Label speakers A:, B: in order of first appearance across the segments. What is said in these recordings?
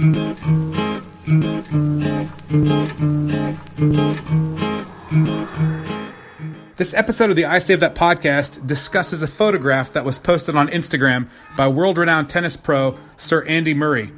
A: This episode of the I Save That podcast discusses a photograph that was posted on Instagram by world renowned tennis pro Sir Andy Murray.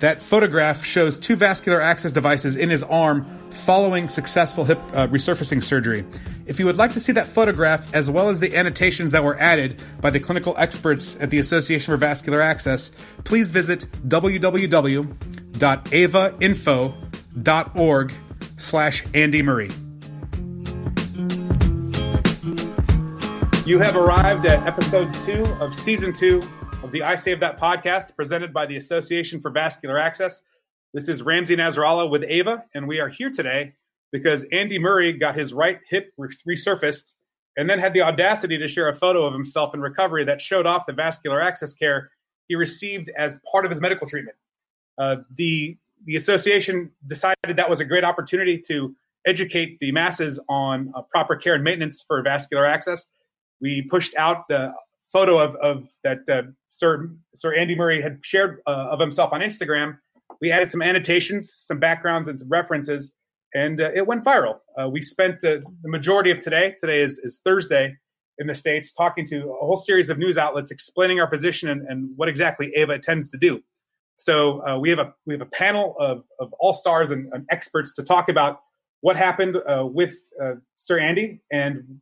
A: That photograph shows two vascular access devices in his arm following successful hip uh, resurfacing surgery. If you would like to see that photograph, as well as the annotations that were added by the clinical experts at the Association for Vascular Access, please visit www.avainfo.org slash Andy. You have arrived at episode two of season two of the I Save That podcast presented by the Association for Vascular Access. This is Ramsey Nasrallah with Ava, and we are here today because Andy Murray got his right hip resurfaced and then had the audacity to share a photo of himself in recovery that showed off the vascular access care he received as part of his medical treatment. Uh, the the association decided that was a great opportunity to educate the masses on uh, proper care and maintenance for vascular access we pushed out the photo of, of that uh, Sir Sir Andy Murray had shared uh, of himself on Instagram. We added some annotations, some backgrounds, and some references, and uh, it went viral. Uh, we spent uh, the majority of today. Today is, is Thursday in the states, talking to a whole series of news outlets, explaining our position and, and what exactly Ava intends to do. So uh, we have a we have a panel of, of all stars and, and experts to talk about what happened with Sir Andy and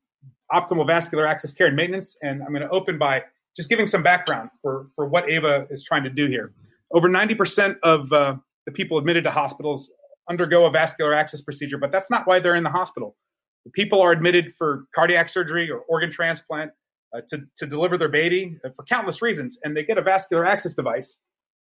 A: optimal vascular access care and maintenance. And I'm going to open by just giving some background for, for what AVA is trying to do here. Over 90% of uh, the people admitted to hospitals undergo a vascular access procedure, but that's not why they're in the hospital. The people are admitted for cardiac surgery or organ transplant, uh, to, to deliver their baby uh, for countless reasons. And they get a vascular access device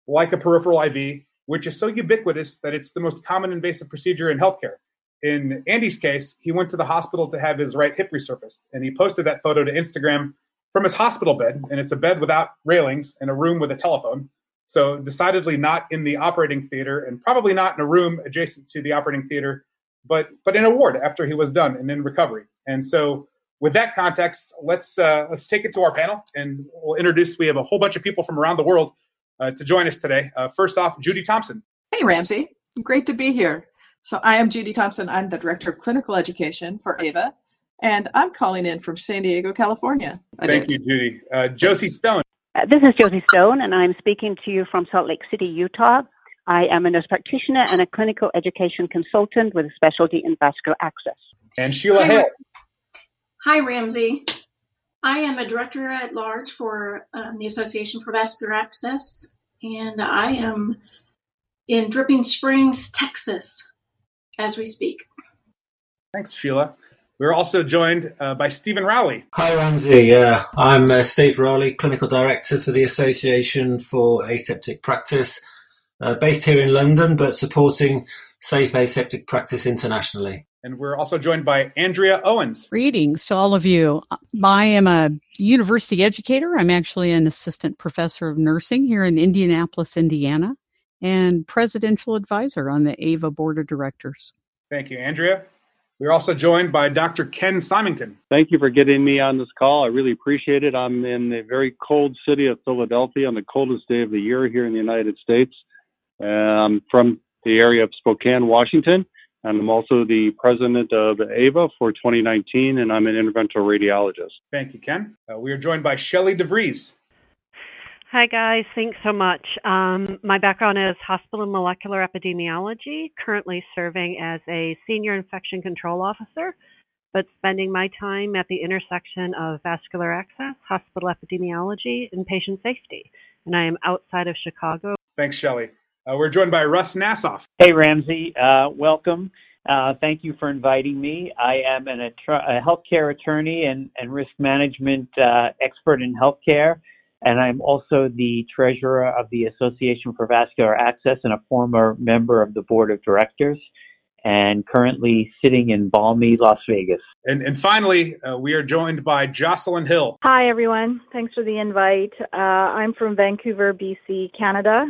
A: like a peripheral IV, which is so ubiquitous that it's the most common invasive procedure in healthcare in Andy's case, he went to the hospital to have his right hip resurfaced, and he posted that photo to Instagram from his hospital bed, and it's a bed without railings and a room with a telephone. So decidedly not in the operating theater, and probably not in a room adjacent to the operating theater, but but in a ward after he was done and in recovery. And so, with that context, let's uh, let's take it to our panel, and we'll introduce. We have a whole bunch of people from around the world uh, to join us today. Uh, first off, Judy Thompson.
B: Hey, Ramsey. Great to be here. So I am Judy Thompson. I'm the Director of Clinical Education for AVA, and I'm calling in from San Diego, California.
A: I Thank did. you, Judy. Uh, Josie Stone.
C: Uh, this is Josie Stone, and I'm speaking to you from Salt Lake City, Utah. I am a nurse practitioner and a clinical education consultant with a specialty in vascular access.
A: And Sheila Hi, Hale.
D: Hi, Ramsey. I am a director at large for um, the Association for Vascular Access, and I am in Dripping Springs, Texas as we speak.
A: Thanks, Sheila. We're also joined uh, by Stephen Rowley.
E: Hi, Ramsey. Yeah, I'm uh, Steve Rowley, Clinical Director for the Association for Aseptic Practice, uh, based here in London, but supporting safe aseptic practice internationally.
A: And we're also joined by Andrea Owens.
F: Greetings to all of you. I am a university educator. I'm actually an assistant professor of nursing here in Indianapolis, Indiana and presidential advisor on the AVA board of directors.
A: Thank you, Andrea. We're also joined by Dr. Ken Symington.
G: Thank you for getting me on this call. I really appreciate it. I'm in the very cold city of Philadelphia on the coldest day of the year here in the United States. I'm from the area of Spokane, Washington, and I'm also the president of AVA for 2019, and I'm an interventional radiologist.
A: Thank you, Ken. Uh, we are joined by Shelley DeVries.
H: Hi, guys. Thanks so much. Um, my background is hospital and molecular epidemiology, currently serving as a senior infection control officer, but spending my time at the intersection of vascular access, hospital epidemiology, and patient safety. And I am outside of Chicago.
A: Thanks, Shelley. Uh, we're joined by Russ Nassof.
I: Hey, Ramsey. Uh, welcome. Uh, thank you for inviting me. I am an, a, a healthcare attorney and, and risk management uh, expert in healthcare and I'm also the treasurer of the Association for Vascular Access and a former member of the board of directors and currently sitting in balmy Las Vegas.
A: And, and finally, uh, we are joined by Jocelyn Hill.
J: Hi, everyone. Thanks for the invite. Uh, I'm from Vancouver, BC, Canada.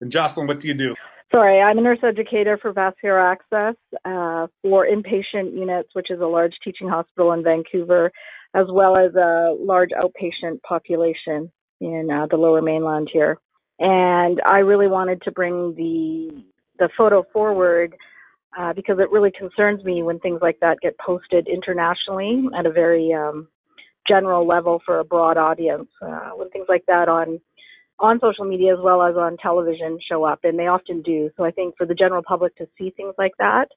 A: And Jocelyn, what do you do?
J: Sorry, I'm a nurse educator for vascular access uh, for inpatient units, which is a large teaching hospital in Vancouver as well as a large outpatient population in uh, the lower mainland here. And I really wanted to bring the the photo forward uh, because it really concerns me when things like that get posted internationally at a very um, general level for a broad audience. Uh, when things like that on on social media as well as on television show up, and they often do. So I think for the general public to see things like that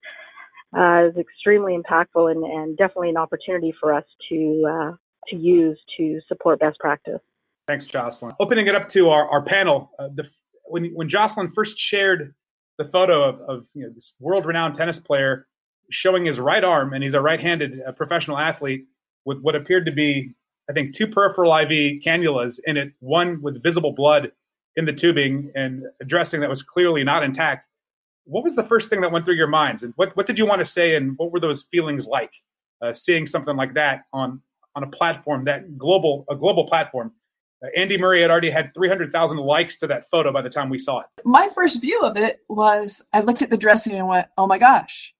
J: uh, is extremely impactful and, and, definitely an opportunity for us to uh, to use to support best practice.
A: Thanks, Jocelyn. Opening it up to our, our panel, uh, the, when when Jocelyn first shared the photo of, of you know, this world-renowned tennis player showing his right arm, and he's a right-handed uh, professional athlete with what appeared to be I think, two peripheral IV cannulas in it, one with visible blood in the tubing and a dressing that was clearly not intact. What was the first thing that went through your minds, and what, what did you want to say, and what were those feelings like, uh, seeing something like that on on a platform that global a global platform? Uh, Andy Murray had already had 300,000 likes to that photo by the time we saw it.
B: My first view of it was I looked at the dressing and went, "Oh my gosh,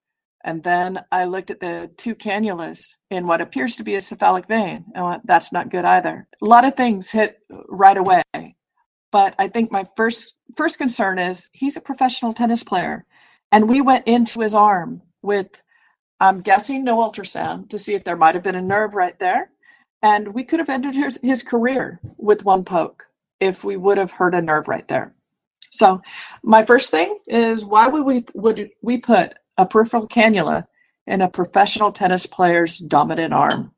B: and then I looked at the two cannulas in what appears to be a cephalic vein and went, that's not good either. A lot of things hit right away. But I think my first first concern is he's a professional tennis player. And we went into his arm with I'm guessing no ultrasound to see if there might have been a nerve right there. And we could have ended his, his career with one poke if we would have hurt a nerve right there. So my first thing is why would we would we put a peripheral cannula in a professional tennis player's dominant arm.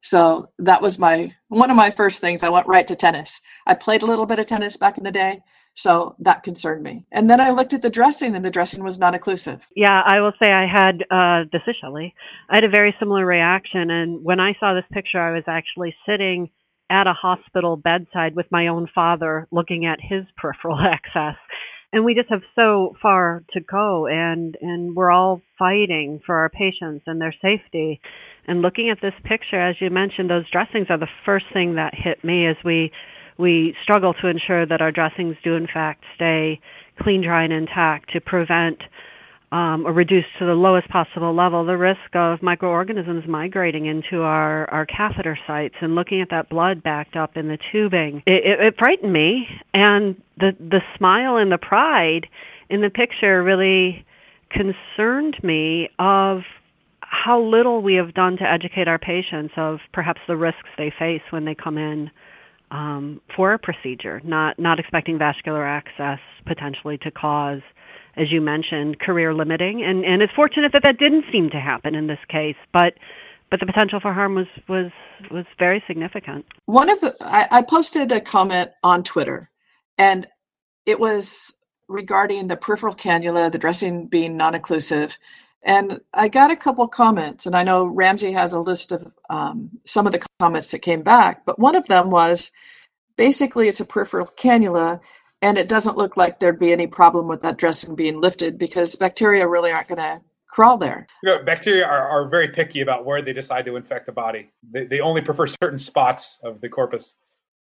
B: So that was my one of my first things. I went right to tennis. I played a little bit of tennis back in the day, so that concerned me. And then I looked at the dressing, and the dressing was non occlusive.
H: Yeah, I will say I had uh, this is Shelley. I had a very similar reaction, and when I saw this picture, I was actually sitting at a hospital bedside with my own father, looking at his peripheral access and we just have so far to go and and we're all fighting for our patients and their safety and looking at this picture as you mentioned those dressings are the first thing that hit me as we we struggle to ensure that our dressings do in fact stay clean dry and intact to prevent um, or reduce to the lowest possible level the risk of microorganisms migrating into our, our catheter sites and looking at that blood backed up in the tubing. It, it, it frightened me, and the the smile and the pride in the picture really concerned me of how little we have done to educate our patients of perhaps the risks they face when they come in um, for a procedure, not not expecting vascular access potentially to cause as you mentioned, career limiting, and and it's fortunate that that didn't seem to happen in this case, but but the potential for harm was was was very significant.
B: One of the I, I posted a comment on Twitter, and it was regarding the peripheral cannula, the dressing being non-occlusive, and I got a couple comments, and I know Ramsey has a list of um, some of the comments that came back, but one of them was basically it's a peripheral cannula and it doesn't look like there'd be any problem with that dressing being lifted because bacteria really aren't going to crawl there.
A: You know, bacteria are, are very picky about where they decide to infect the body. They, they only prefer certain spots of the corpus.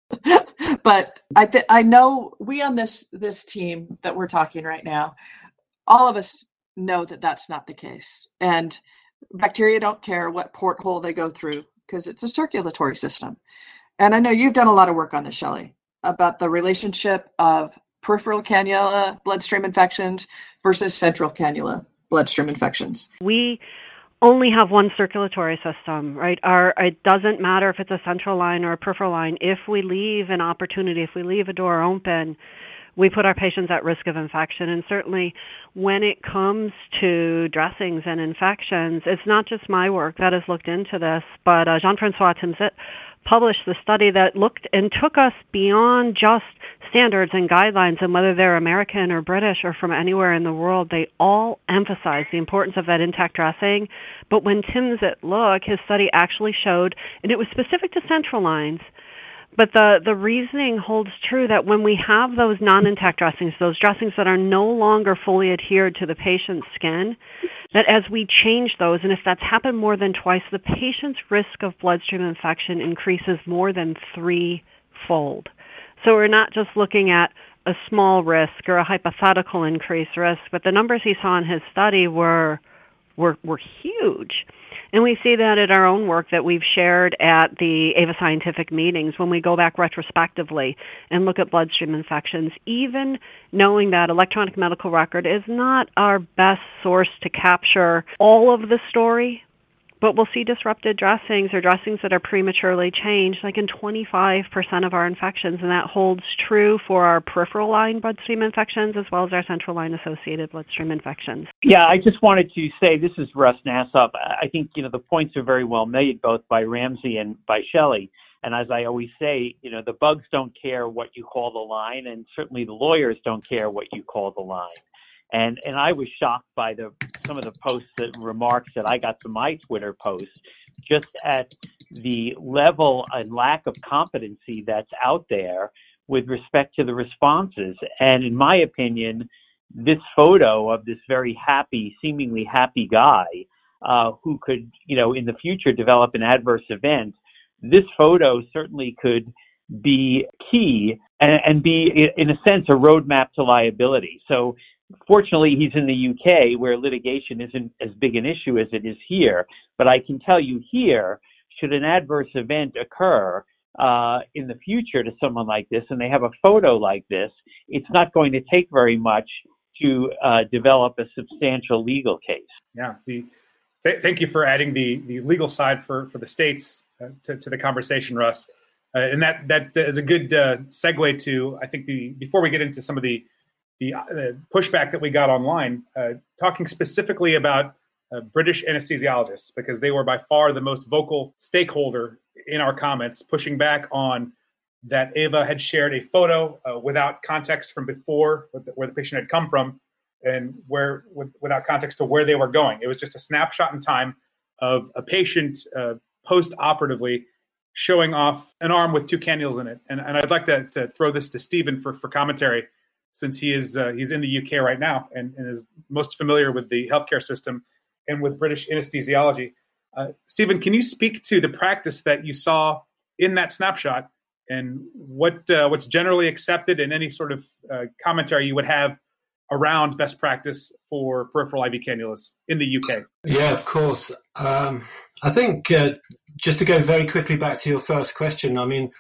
B: but I th- I know we on this this team that we're talking right now, all of us know that that's not the case, and bacteria don't care what porthole they go through because it's a circulatory system. And I know you've done a lot of work on this, Shelley about the relationship of peripheral cannula bloodstream infections versus central cannula bloodstream infections.
H: We only have one circulatory system, right? Our it doesn't matter if it's a central line or a peripheral line. If we leave an opportunity, if we leave a door open, we put our patients at risk of infection. And certainly, when it comes to dressings and infections, it's not just my work that has looked into this, but uh, Jean-Francois Timsit published the study that looked and took us beyond just standards and guidelines and whether they're American or British or from anywhere in the world, they all emphasize the importance of that intact dressing. But when Timsit look, his study actually showed, and it was specific to central lines, but the, the reasoning holds true that when we have those non intact dressings, those dressings that are no longer fully adhered to the patient's skin, that as we change those, and if that's happened more than twice, the patient's risk of bloodstream infection increases more than threefold. So we're not just looking at a small risk or a hypothetical increased risk, but the numbers he saw in his study were were, were huge. And we see that at our own work that we've shared at the AVA scientific meetings when we go back retrospectively and look at bloodstream infections, even knowing that electronic medical record is not our best source to capture all of the story, but we'll see disrupted dressings or dressings that are prematurely changed, like in 25% of our infections, and that holds true for our peripheral line bloodstream infections as well as our central line associated bloodstream infections.
I: Yeah, I just wanted to say this is Russ Nassof. I think you know the points are very well made both by Ramsey and by Shelley. And as I always say, you know the bugs don't care what you call the line, and certainly the lawyers don't care what you call the line and and I was shocked by the some of the posts and remarks that I got to my Twitter posts, just at the level and lack of competency that's out there with respect to the responses. And in my opinion, this photo of this very happy, seemingly happy guy uh, who could, you know, in the future develop an adverse event, this photo certainly could be key and, and be, in a sense, a roadmap to liability. So Fortunately, he's in the UK where litigation isn't as big an issue as it is here. But I can tell you here, should an adverse event occur uh, in the future to someone like this, and they have a photo like this, it's not going to take very much to uh, develop a substantial legal case.
A: Yeah. The, th- thank you for adding the, the legal side for, for the states uh, to, to the conversation, Russ. Uh, and that that is a good uh, segue to I think the before we get into some of the the, the pushback that we got online, uh, talking specifically about uh, British anesthesiologists, because they were by far the most vocal stakeholder in our comments, pushing back on that Ava had shared a photo uh, without context from before, where the patient had come from, and where with, without context to where they were going. It was just a snapshot in time of a patient uh, post-operatively showing off an arm with two cannulas in it. And, and I'd like to, to throw this to Stephen for, for commentary since he is uh, he's in the UK right now and, and, is most familiar with the healthcare system and with British anesthesiology. Uh, Stephen, can you speak to the practice that you saw in that snapshot and what uh, what's generally accepted and any sort of uh, commentary you would have around best practice for peripheral IV cannulas in the UK?
E: Yeah, of course. Um, I think uh, just to go very quickly back to your first question, I mean,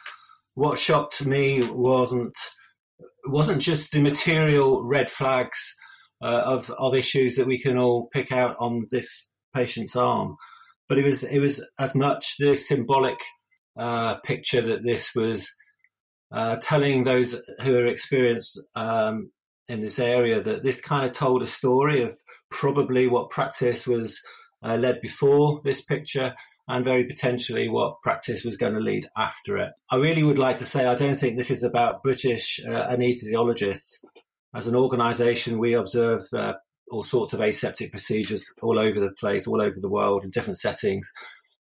E: what shocked me wasn't it wasn't just the material red flags uh, of of issues that we can all pick out on this patient's arm, but it was it was as much the symbolic uh, picture that this was uh, telling those who are experienced um, in this area that this kind of told a story of probably what practice was uh, led before this picture and very potentially what practice was going to lead after it. I really would like to say I don't think this is about British uh, anesthesiologists. As an organisation, we observe uh, all sorts of aseptic procedures all over the place, all over the world, in different settings.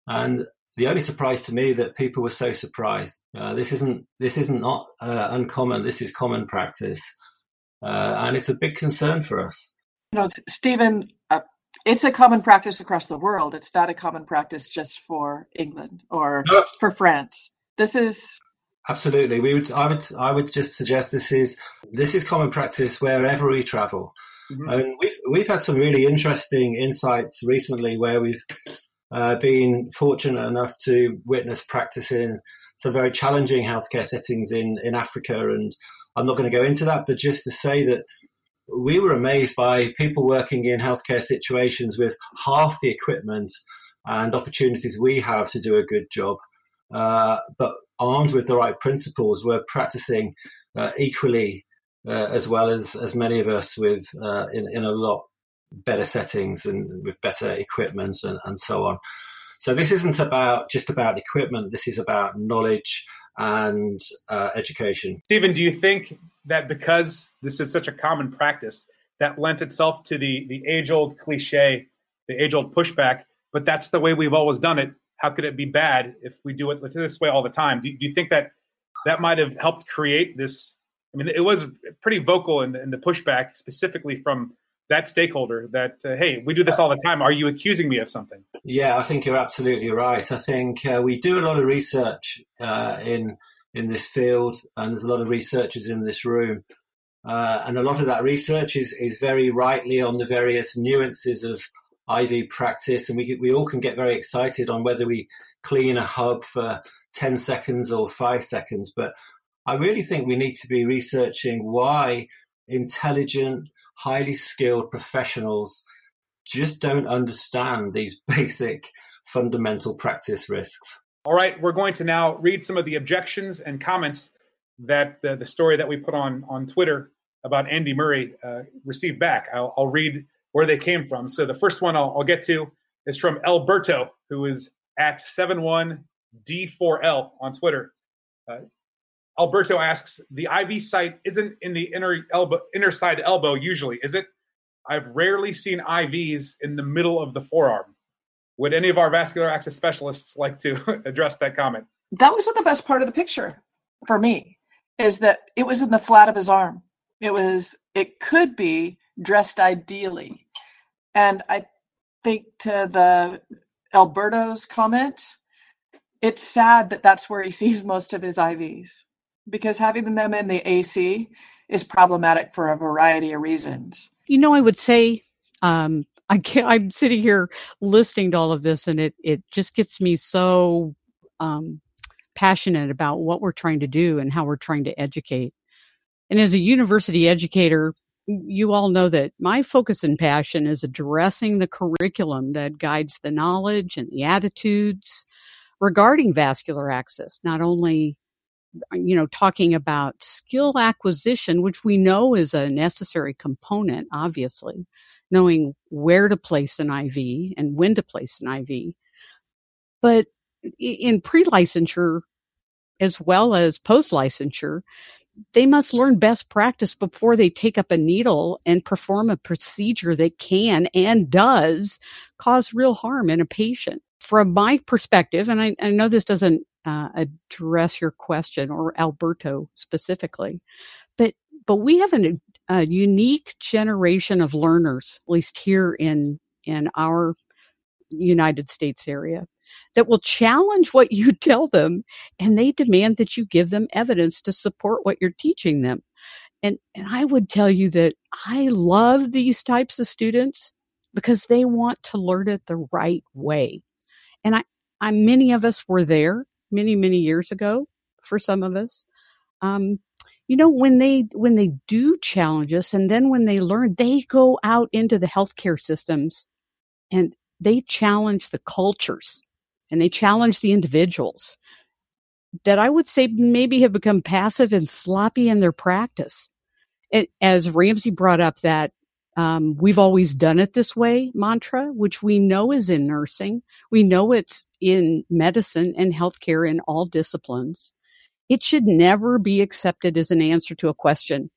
E: And the only surprise to me that people were so surprised. Uh, this isn't this isn't not uh, uncommon. This is common practice, uh, and it's a big concern for us.
B: You know, Stephen, it's a common practice across the world. It's not a common practice just for England or no. for France. This is
E: absolutely. We would. I would. I would just suggest this is this is common practice wherever we travel. Mm-hmm. And we've we've had some really interesting insights recently where we've uh, been fortunate enough to witness practice in some very challenging healthcare settings in in Africa. And I'm not going to go into that, but just to say that we were amazed by people working in healthcare situations with half the equipment and opportunities we have to do a good job, uh, but armed with the right principles, we're practicing uh, equally uh, as well as, as many of us with uh, in, in a lot better settings and with better equipment and, and so on. So this isn't about just about equipment. This is about knowledge and uh, education.
A: Stephen, do you think that because this is such a common practice, that lent itself to the the age old cliche, the age old pushback? But that's the way we've always done it. How could it be bad if we do it this way all the time? Do, do you think that that might have helped create this? I mean, it was pretty vocal in in the pushback, specifically from that stakeholder that uh, hey we do this all the time. Are you accusing me of something?
E: Yeah i think you're absolutely right. I think uh, we do a lot of research uh, in in this field and there's a lot of researchers in this room. Uh, and a lot of that research is is very rightly on the various nuances of IV practice, and we we all can get very excited on whether we clean a hub for 10 seconds or five seconds. But I really think we need to be researching why intelligent, highly skilled professionals just don't understand these basic fundamental practice risks.
A: All right, we're going to now read some of the objections and comments that the, the story that we put on on Twitter about Andy Murray uh, received back. I'll, I'll, read where they came from. So the first one I'll, I'll get to is from Alberto, who is at 71D4L on Twitter. Uh, Alberto asks, the IV site isn't in the inner elbow, inner side elbow usually, is it? I've rarely seen IVs in the middle of the forearm. Would any of our vascular access specialists like to address that comment?
B: That wasn't the best part of the picture for me, is that it was in the flat of his arm. It was, it could be dressed ideally. And I think to the Alberto's comment, it's sad that that's where he sees most of his IVs because having them in the AC is problematic for a variety of reasons.
F: You know, I would say um, I can't, I'm sitting here listening to all of this, and it it just gets me so um, passionate about what we're trying to do and how we're trying to educate. And as a university educator, you all know that my focus and passion is addressing the curriculum that guides the knowledge and the attitudes regarding vascular access, not only Uh, you know talking about skill acquisition which we know is a necessary component obviously knowing where to place an IV and when to place an IV but in pre-licensure as well as post-licensure they must learn best practice before they take up a needle and perform a procedure that can and does cause real harm in a patient. From my perspective, and I, I know this doesn't uh, address your question or Alberto specifically, but but we have an, a unique generation of learners, at least here in in our United States area, that will challenge what you tell them and they demand that you give them evidence to support what you're teaching them. And, and I would tell you that I love these types of students because they want to learn it the right way. And I, I many of us were there many, many years ago for some of us. Um, you know, when they, when they do challenge us and then when they learn, they go out into the healthcare systems and they challenge the cultures and they challenge the individuals that I would say maybe have become passive and sloppy in their practice. It, as Ramsey brought up that um, we've always done it this way mantra, which we know is in nursing. We know it's in medicine and healthcare in all disciplines. It should never be accepted as an answer to a question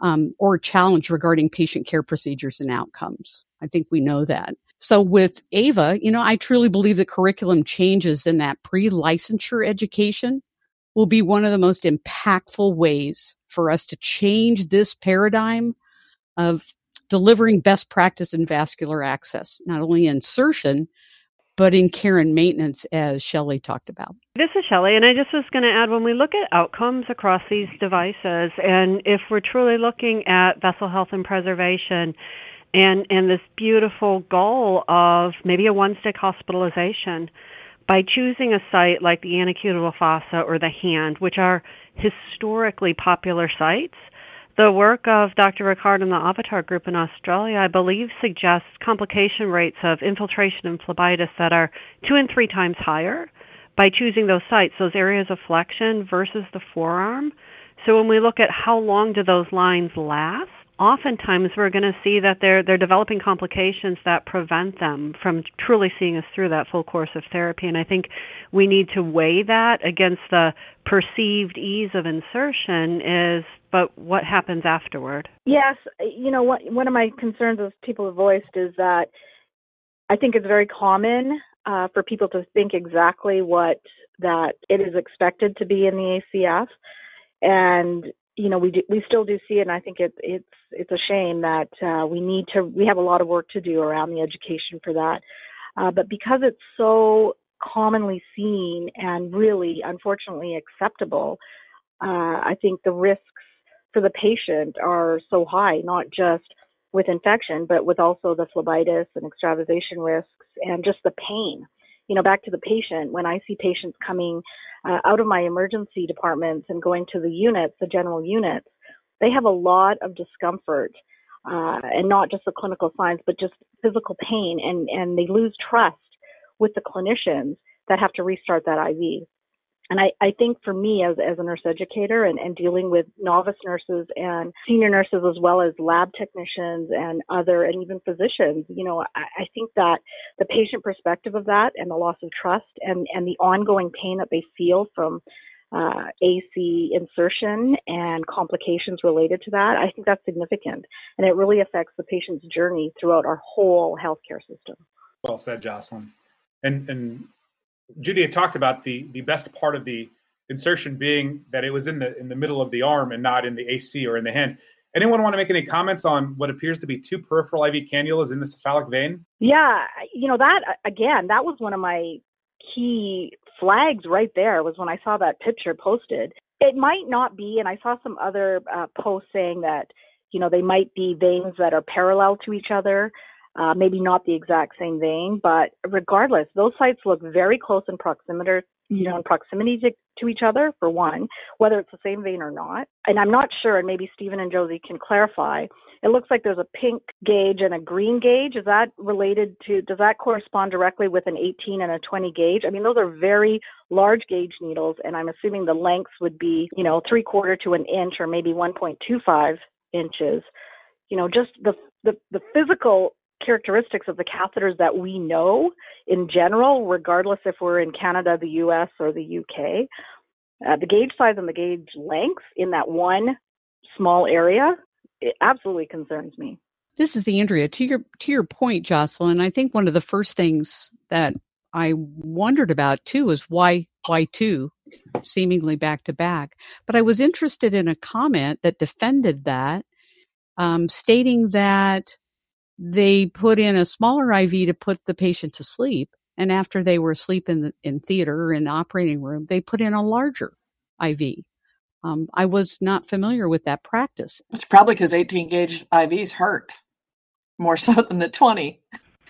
F: um, or a challenge regarding patient care procedures and outcomes. I think we know that. So with AVA, you know, I truly believe that curriculum changes in that pre-licensure education will be one of the most impactful ways for us to change this paradigm of delivering best practice in vascular access, not only insertion, but in care and maintenance, as Shelley talked about.
H: This is Shelley, and I just was going to add when we look at outcomes across these devices, and if we're truly looking at vessel health and preservation, and and this beautiful goal of maybe a one stick hospitalization by choosing a site like the antecubital fossa or the hand, which are historically popular sites. The work of Dr. Rickard and the Avatar group in Australia, I believe, suggests complication rates of infiltration and phlebitis that are two and three times higher by choosing those sites, those areas of flexion versus the forearm. So when we look at how long do those lines last, oftentimes we're going to see that they're they're developing complications that prevent them from truly seeing us through that full course of therapy. And I think we need to weigh that against the perceived ease of insertion is but what happens afterward?
J: Yes. You know what one of my concerns as people have voiced is that I think it's very common uh, for people to think exactly what that it is expected to be in the ACF and you know we do, we still do see it and i think it, it's it's a shame that uh, we need to we have a lot of work to do around the education for that uh, but because it's so commonly seen and really unfortunately acceptable uh, i think the risks for the patient are so high not just with infection, but with also the phlebitis and extravasation risks and just the pain. You know, back to the patient, when I see patients coming uh, out of my emergency departments and going to the units, the general units, they have a lot of discomfort uh, and not just the clinical signs, but just physical pain, and, and they lose trust with the clinicians that have to restart that IV and I, I think for me as, as a nurse educator and, and dealing with novice nurses and senior nurses as well as lab technicians and other and even physicians, you know, I, I think that the patient perspective of that and the loss of trust and, and the ongoing pain that they feel from uh, AC insertion and complications related to that, I think that's significant. And it really affects the patient's journey throughout our whole healthcare system.
A: Well said, Jocelyn. And, and Judy had talked about the the best part of the insertion being that it was in the in the middle of the arm and not in the AC or in the hand. Anyone want to make any comments on what appears to be two peripheral IV cannulas in the cephalic vein?
J: Yeah, you know that again, that was one of my key flags right there was when I saw that picture posted. It might not be, and I saw some other uh, posts saying that you know they might be veins that are parallel to each other uh, maybe not the exact same vein, but regardless, those sites look very close in proximity, you know, in proximity to, to each other for one, whether it's the same vein or not. And I'm not sure, and maybe Stephen and Josie can clarify. It looks like there's a pink gauge and a green gauge. Is that related to, does that correspond directly with an 18 and a 20 gauge? I mean, those are very large gauge needles, and I'm assuming the lengths would be, you know, three quarter to an inch or maybe 1.25 inches. You know, just the, the, the physical characteristics of the catheters that we know in general, regardless if we're in Canada, the US, or the UK. Uh, the gauge size and the gauge length in that one small area, absolutely concerns me.
F: This is Andrea. To your to your point, Jocelyn, I think one of the first things that I wondered about too is why why two seemingly back to back. But I was interested in a comment that defended that, um, stating that they put in a smaller IV to put the patient to sleep. And after they were asleep in the in theater or in the operating room, they put in a larger IV. Um, I was not familiar with that practice.
B: It's probably because 18 gauge IVs hurt more so than the 20.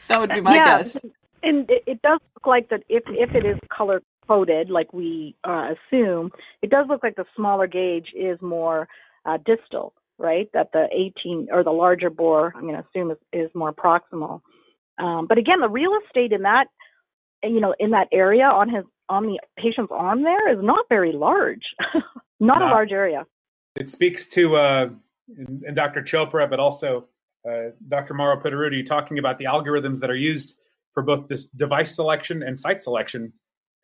B: That would be my
J: yeah,
B: guess.
J: And it, it does look like that if if it is color coded, like we uh, assume, it does look like the smaller gauge is more uh, distal right? That the 18 or the larger bore, I'm going to assume is, is more proximal. Um, but again, the real estate in that, you know, in that area on his on the patient's arm there is not very large, not, a large area.
A: It speaks to uh, and Dr. Chopra, but also uh, Dr. Mauro Pittiruti talking about the algorithms that are used for both this device selection and site selection.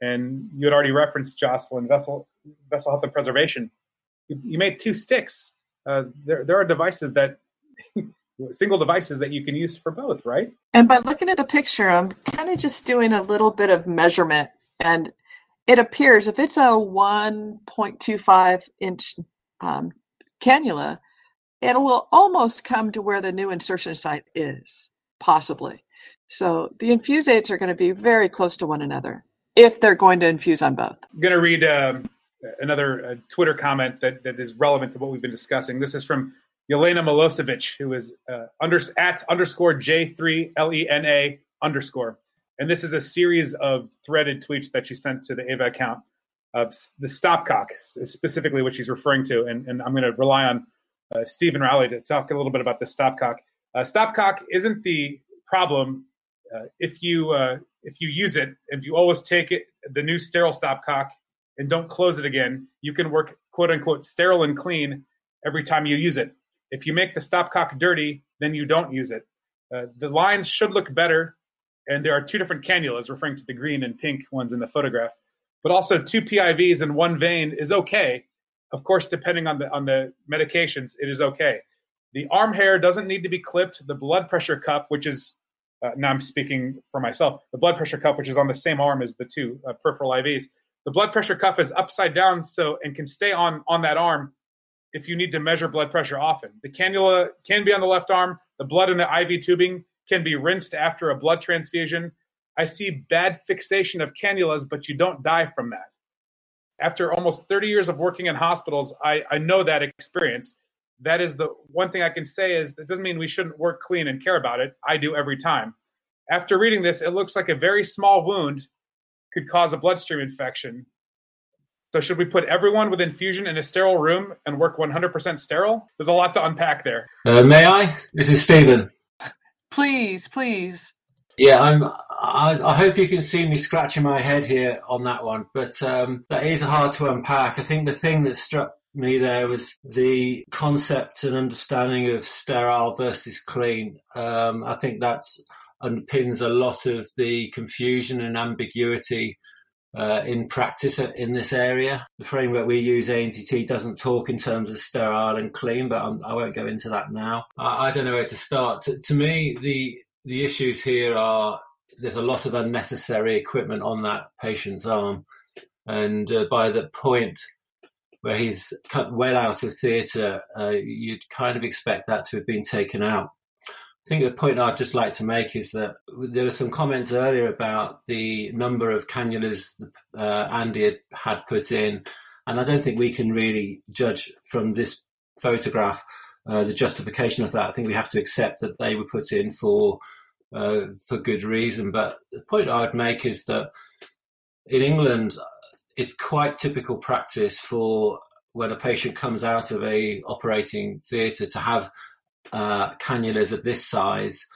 A: And you had already referenced Jocelyn vessel vessel health and preservation. You, you made two sticks uh, there there are devices that single devices that you can use for both, right?
B: And by looking at the picture, I'm kind of just doing a little bit of measurement, and it appears if it's a 1.25 inch um, cannula, it will almost come to where the new insertion site is, possibly. So the infusates are going to be very close to one another if they're going to infuse on both.
A: I'm going to read um, another uh, Twitter comment that, that is relevant to what we've been discussing. This is from Yelena Milosevic, who is uh, under, at underscore J3LENA underscore. And this is a series of threaded tweets that she sent to the Ava account. Uh, the stopcock is specifically what she's referring to. And, and I'm going to rely on uh, Stephen Rowley to talk a little bit about the stopcock. Uh, stopcock isn't the problem uh, if you uh, if you use it. If you always take it, the new sterile stopcock and don't close it again, you can work quote unquote sterile and clean every time you use it. If you make the stopcock dirty, then you don't use it. Uh, the lines should look better, and there are two different cannulas, referring to the green and pink ones in the photograph. But also, two PIVs in one vein is okay. Of course, depending on the on the medications, it is okay. The arm hair doesn't need to be clipped. The blood pressure cuff, which is uh, now I'm speaking for myself, the blood pressure cuff, which is on the same arm as the two uh, peripheral IVs, the blood pressure cuff is upside down so and can stay on on that arm if you need to measure blood pressure often. The cannula can be on the left arm. The blood in the IV tubing can be rinsed after a blood transfusion. I see bad fixation of cannulas, but you don't die from that. After almost 30 years of working in hospitals, I, I know that experience. that is the one thing I can say is that doesn't mean we shouldn't work clean and care about it. I do every time. After reading this, it looks like a very small wound could cause a bloodstream infection. So should we put everyone with infusion in a sterile room and work 100% sterile? There's a lot to unpack there.
E: Uh, may I? This is Stephen.
B: Please, please.
E: Yeah, I'm. I, I, hope you can see me scratching my head here on that one, but um, that is hard to unpack. I think the thing that struck me there was the concept and understanding of sterile versus clean. Um, I think that underpins a lot of the confusion and ambiguity uh, in practice in this area. The framework we use, ANTT, doesn't talk in terms of sterile and clean, but I'm, I will not go into that now. I, I, don't know where to start. To, to me, the the issues here are there's a lot of unnecessary equipment on that patient's arm, and uh, by the point where he's cut well out of theatre, uh, you'd kind of expect that to have been taken out. I think the point I'd just like to make is that there were some comments earlier about the number of cannulas uh, Andy had, had put in, and I don't think we can really judge from this photograph uh, the justification of that. I think we have to accept that they were put in for uh, for good reason. But the point I'd make is that in England, it's quite typical practice for when a patient comes out of a operating theatre to have uh, cannulas of this size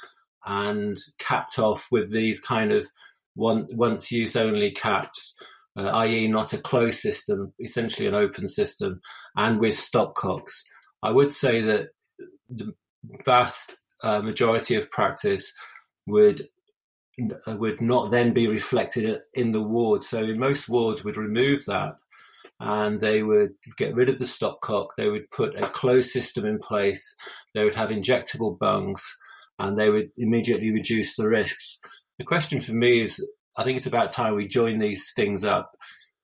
E: and capped off with these kind of one, once use only caps, uh, i.e., not a closed system, essentially an open system, and with stopcocks. I would say that the vast uh, majority of practice would would not then be reflected in the ward. So in most wards would remove that and they would get rid of the stopcock. They would put a closed system in place. They would have injectable bungs, and they would immediately reduce the risks. The question for me is, I think it's about time we join these things up.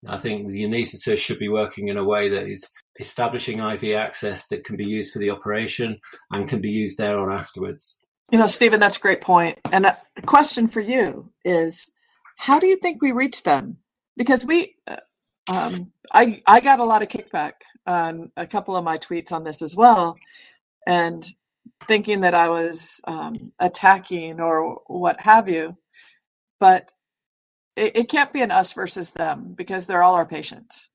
E: I think the anaesthetist should be working in a way that is establishing IV access that can be used for the operation and can be used there on afterwards.
B: You know, Stephen, that's a great point. And a question for you is, how do you think we reach them? Because we, uh, um, I I got a lot of kickback on a couple of my tweets on this as well, and thinking that I was um, attacking or what have you, but it, it, can't be an us versus them because they're all our patients,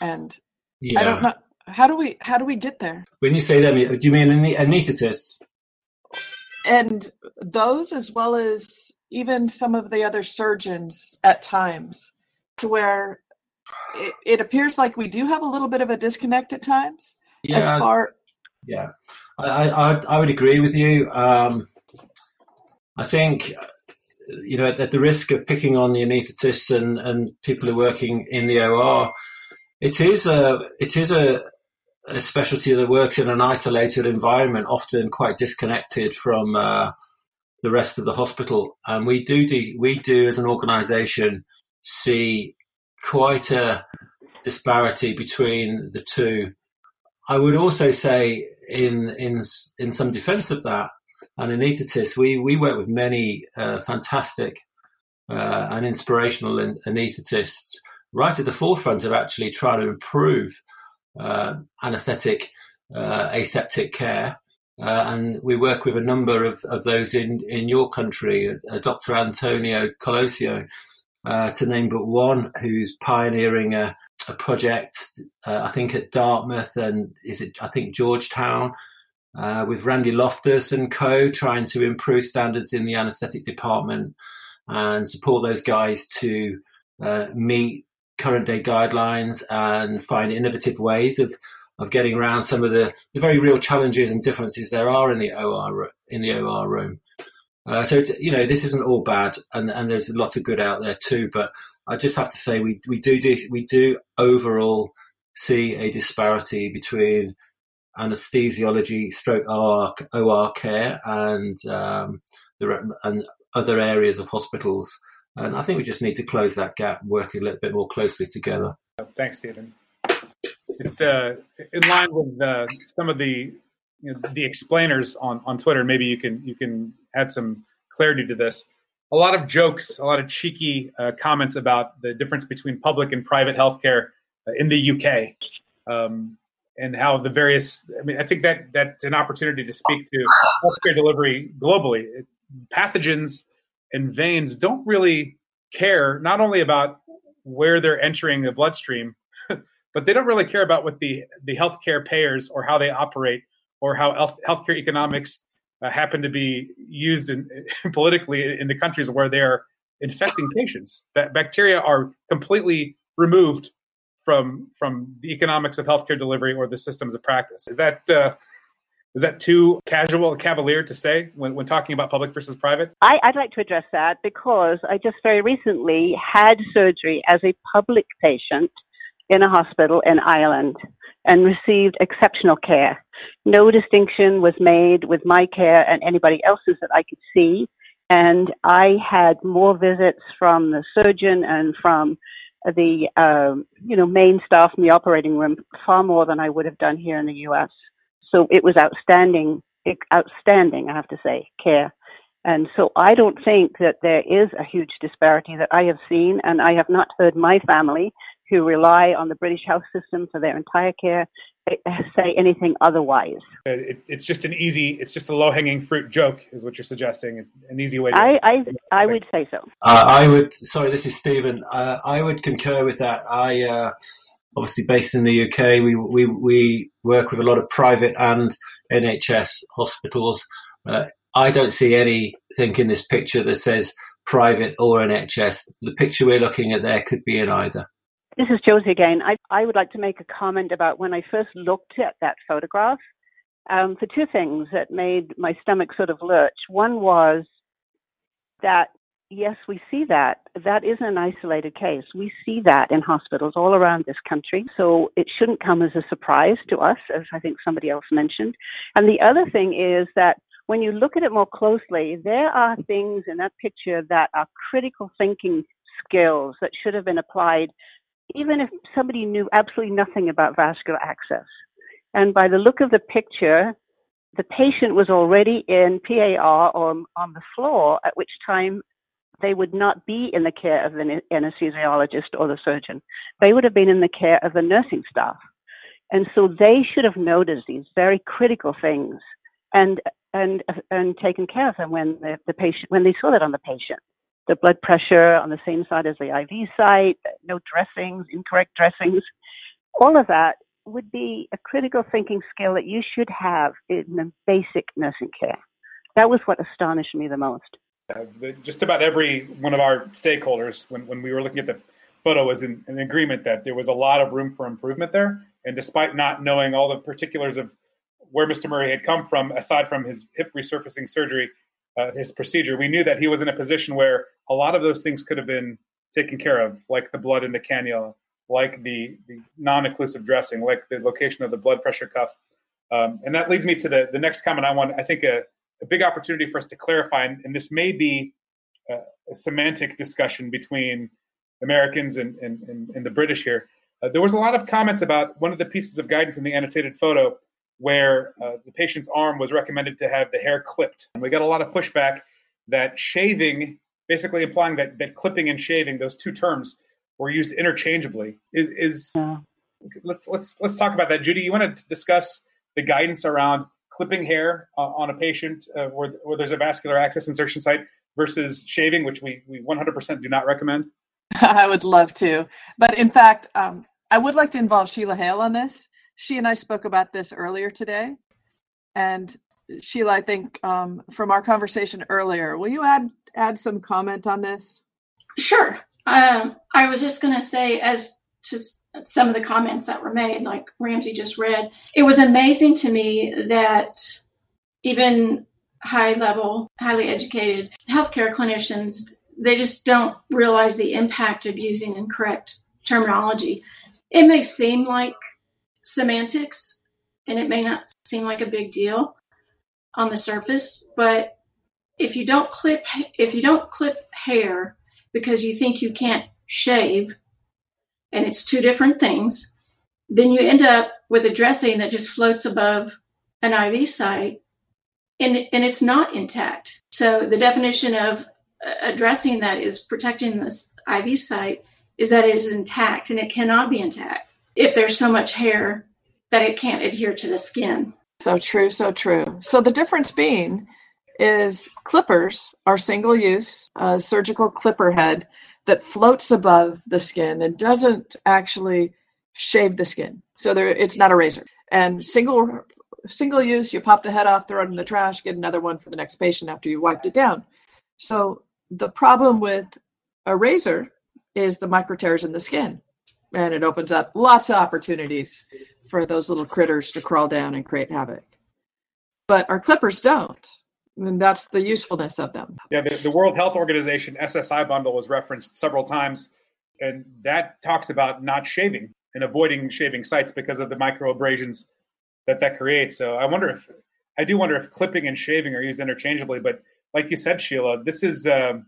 B: and yeah. I don't know how do we how do we get there.
E: When you say them, do you mean anesthetists?
B: And those, as well as even some of the other surgeons at times, to where it, it, appears like we do have a little bit of a disconnect at times. Yeah, as far,
E: yeah, I, I I would agree with you. Um, I think you know at the risk of picking on the anaesthetists and, and people who are working in the OR, it is a it is a, a specialty that works in an isolated environment, often quite disconnected from uh, the rest of the hospital. And we do, do we do as an organisation see quite a disparity between the two. I would also say, in in in some defence of that, and anaesthetists, we we work with many uh, fantastic uh, and inspirational anaesthetists right at the forefront of actually trying to improve uh, anaesthetic uh, aseptic care. Uh, and we work with a number of, of those in, in your country, uh, Dr. Antonio Colosio, uh, to name but one, who's pioneering a, a project, uh, I think at Dartmouth and is it, I think Georgetown, uh, with Randy Loftus and co, trying to improve standards in the anaesthetic department and support those guys to uh, meet current day guidelines and find innovative ways of of getting around some of the, the very real challenges and differences there are in the OR in the OR room. Uh, so you know this isn't all bad, and, and there's a lot of good out there too. But I just have to say we we do, do we do overall see a disparity between anesthesiology, stroke OR, OR care, and um, the and other areas of hospitals. And I think we just need to close that gap, work a little bit more closely together.
A: Thanks, Stephen. It's uh, in line with uh, some of the you know, the explainers on, on Twitter. Maybe you can you can add some clarity to this. A lot of jokes, a lot of cheeky uh, comments about the difference between public and private healthcare uh, in the UK. Um, and how the various. I mean, I think that that's an opportunity to speak to healthcare delivery globally. Pathogens and veins don't really care not only about where they're entering the bloodstream, but they don't really care about what the the healthcare payers or how they operate or how health, healthcare economics uh, happen to be used in, politically in the countries where they are infecting patients. That bacteria are completely removed from from the economics of healthcare delivery or the systems of practice. Is that uh, is that too casual, cavalier to say when, when talking about public versus private?
C: I, would like to address that because I just very recently had surgery as a public patient in a hospital in Ireland and received exceptional care. No distinction was made with my care and anybody else's that I could see. And I had more visits from the surgeon and from the um, you know main staff in the operating room far more than I would have done here in the U.S. So it was outstanding, outstanding, I have to say, care. And so I don't think that there is a huge disparity that I have seen, and I have not heard my family, who rely on the British health system for their entire care, eh, say anything otherwise.
A: It, it's just an easy, it's just a low hanging fruit joke, is what you're suggesting. An easy way. To
C: I I, I would say so.
E: Uh, I would. Sorry, this is Stephen. Uh, I would concur with that. I. Uh, obviously based in the UK, we, we, we work with a lot of private and NHS hospitals. Uh, I don't see anything in this picture that says private or NHS. The picture we're looking at there could be in either.
C: This is Josie again. I, I would like to make a comment about when I first looked at that photograph um, for two things that made my stomach sort of lurch. One was that yes, we see that. That is an isolated case. We see that in hospitals all around this country. So it shouldn't come as a surprise to us, as I think somebody else mentioned. And the other thing is that when you look at it more closely, there are things in that picture that are critical thinking skills that should have been applied even if somebody knew absolutely nothing about vascular access. And by the look of the picture, the patient was already in PAR or on the floor, at which time they would not be in the care of the anesthesiologist or the surgeon. They would have been in the care of the nursing staff. And so they should have noticed these very critical things and and and taken care of them when the, the patient when they saw that on the patient. The blood pressure on the same side as the IV site, no dressings, incorrect dressings, all of that would be a critical thinking skill that you should have in the basic nursing care. That was what astonished me the most.
A: Uh, just about every one of our stakeholders, when, when we were looking at the photo, was in, in agreement that there was a lot of room for improvement there. And despite not knowing all the particulars of where Mr. Murray had come from, aside from his hip resurfacing surgery, uh, his procedure, we knew that he was in a position where a lot of those things could have been taken care of, like the blood in the cannula, like the, the non-occlusive dressing, like the location of the blood pressure cuff. Um, and that leads me to the, the next comment I want. I think a, a big opportunity for us to clarify, and, and this may be a, a, semantic discussion between Americans and, and, and, and the British here. Uh, there was a lot of comments about one of the pieces of guidance in the annotated photo where uh, the patient's arm was recommended to have the hair clipped. And we got a lot of pushback that shaving, basically implying that, that clipping and shaving, those two terms, were used interchangeably. Is, is yeah. let's let's let's talk about that. Judy, you want to discuss the guidance around clipping hair uh, on a patient uh, where, where there's a vascular access insertion site versus shaving, which we, we 100% do not recommend?
B: I would love to. But in fact, um, I would like to involve Sheila Hale on this. She and I spoke about this earlier today. And Sheila, I think um, from our conversation earlier, will you add add some comment on this?
D: Sure. Um, I was just going to say, as to some of the comments that were made, like Ramsey just read. It was amazing to me that even high level, highly educated healthcare clinicians, they just don't realize the impact of using incorrect terminology. It may seem like semantics and it may not seem like a big deal on the surface, but if you don't clip if you don't clip hair because you think you can't shave, and it's two different things, then you end up with a dressing that just floats above an IV site and, and it's not intact. So the definition of a dressing that is protecting this IV site is that it is intact and it cannot be intact if there's so much hair that it can't adhere to the skin.
B: So true, so true. So the difference being is clippers are single use, uh, surgical clipper head that floats above the skin and doesn't actually shave the skin. So there, it's not a razor. And single single use, you pop the head off, throw it in the trash, get another one for the next patient after you wiped it down. So the problem with a razor is the micro tears in the skin. And it opens up lots of opportunities for those little critters to crawl down and create havoc. But our clippers don't. And that's the usefulness of them.
A: Yeah, the, the World Health Organization SSI bundle was referenced several times, and that talks about not shaving and avoiding shaving sites because of the microabrasions that that creates. So I wonder if I do wonder if clipping and shaving are used interchangeably. But like you said, Sheila, this is um,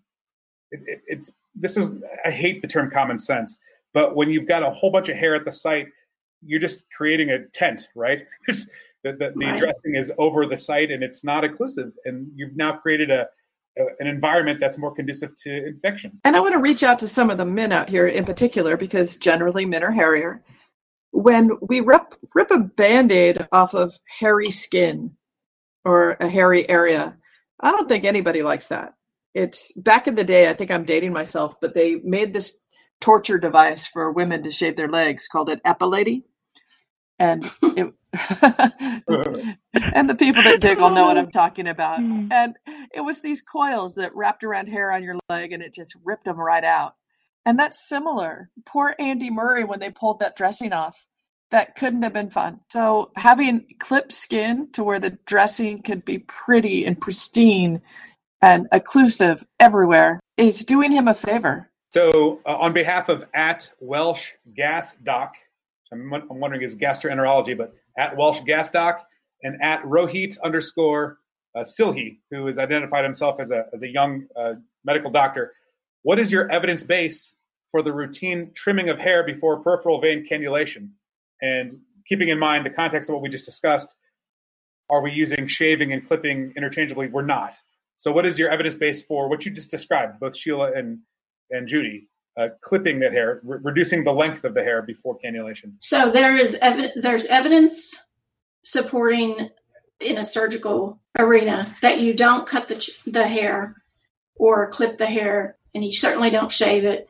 A: it, it, it's this is I hate the term common sense, but when you've got a whole bunch of hair at the site, you're just creating a tent, right? the, the, the
D: Right.
A: dressing is over the site and it's not occlusive, and you've now created a, a an environment that's more conducive to infection.
B: And I want to reach out to some of the men out here in particular because generally men are hairier. When we rip, rip a band aid off of hairy skin or a hairy area, I don't think anybody likes that. It's back in the day, I think I'm dating myself, but they made this torture device for women to shave their legs called an epilady. And it, and the people that will know what I'm talking about. Hmm. And it was these coils that wrapped around hair on your leg and it just ripped them right out. And that's similar. Poor Andy Murray, when they pulled that dressing off, that couldn't have been fun. So having clipped skin to where the dressing could be pretty and pristine and occlusive everywhere is doing him a favor.
A: So, uh, on behalf of at Welsh Gas Doc, I'm, I'm wondering is gastroenterology, but at Welsh Gas Doc and at Rohit underscore uh, Silhi, who has identified himself as a as a young uh, medical doctor. What is your evidence base for the routine trimming of hair before peripheral vein cannulation? And keeping in mind the context of what we just discussed, are we using shaving and clipping interchangeably? We're not. So, what is your evidence base for what you just described, both Sheila and and Judy, uh, clipping that hair, re- reducing the length of the hair before cannulation?
D: So there is evi- there's evidence supporting in a surgical arena that you don't cut the ch- the hair or clip the hair, and you certainly don't shave it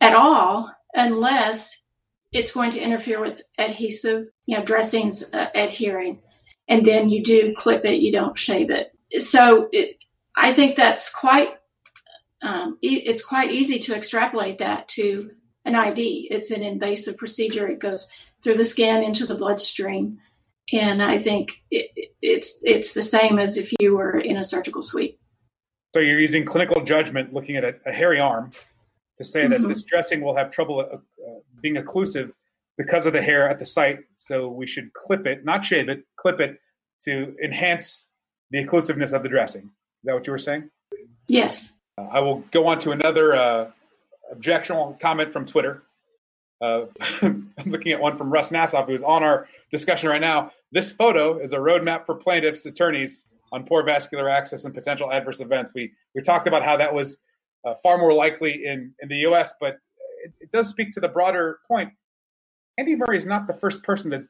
D: at all unless it's going to interfere with adhesive, you know, dressings uh, adhering, and then you do clip it. You don't shave it. So it, I think that's quite um, it's quite easy to extrapolate that to an IV. It's an invasive procedure. It goes through the skin into the bloodstream, and I think it, it's it's the same as if you were in a surgical suite.
A: So you're using clinical judgment, looking at a, a hairy arm, to say that
D: Mhm.
A: this dressing will have trouble uh, uh, being occlusive because of the hair at the site. So we should clip it, not shave it, clip it to enhance the occlusiveness of the dressing. Is that what you were saying?
D: Yes.
A: I will go on to another uh, objectionable comment from Twitter. Uh, I'm looking at one from Russ Nassof, who's on our discussion right now. This photo is a roadmap for plaintiffs' attorneys on poor vascular access and potential adverse events. We we talked about how that was uh, far more likely in, in the U.S., but it, it does speak to the broader point. Andy Murray is not the first person to,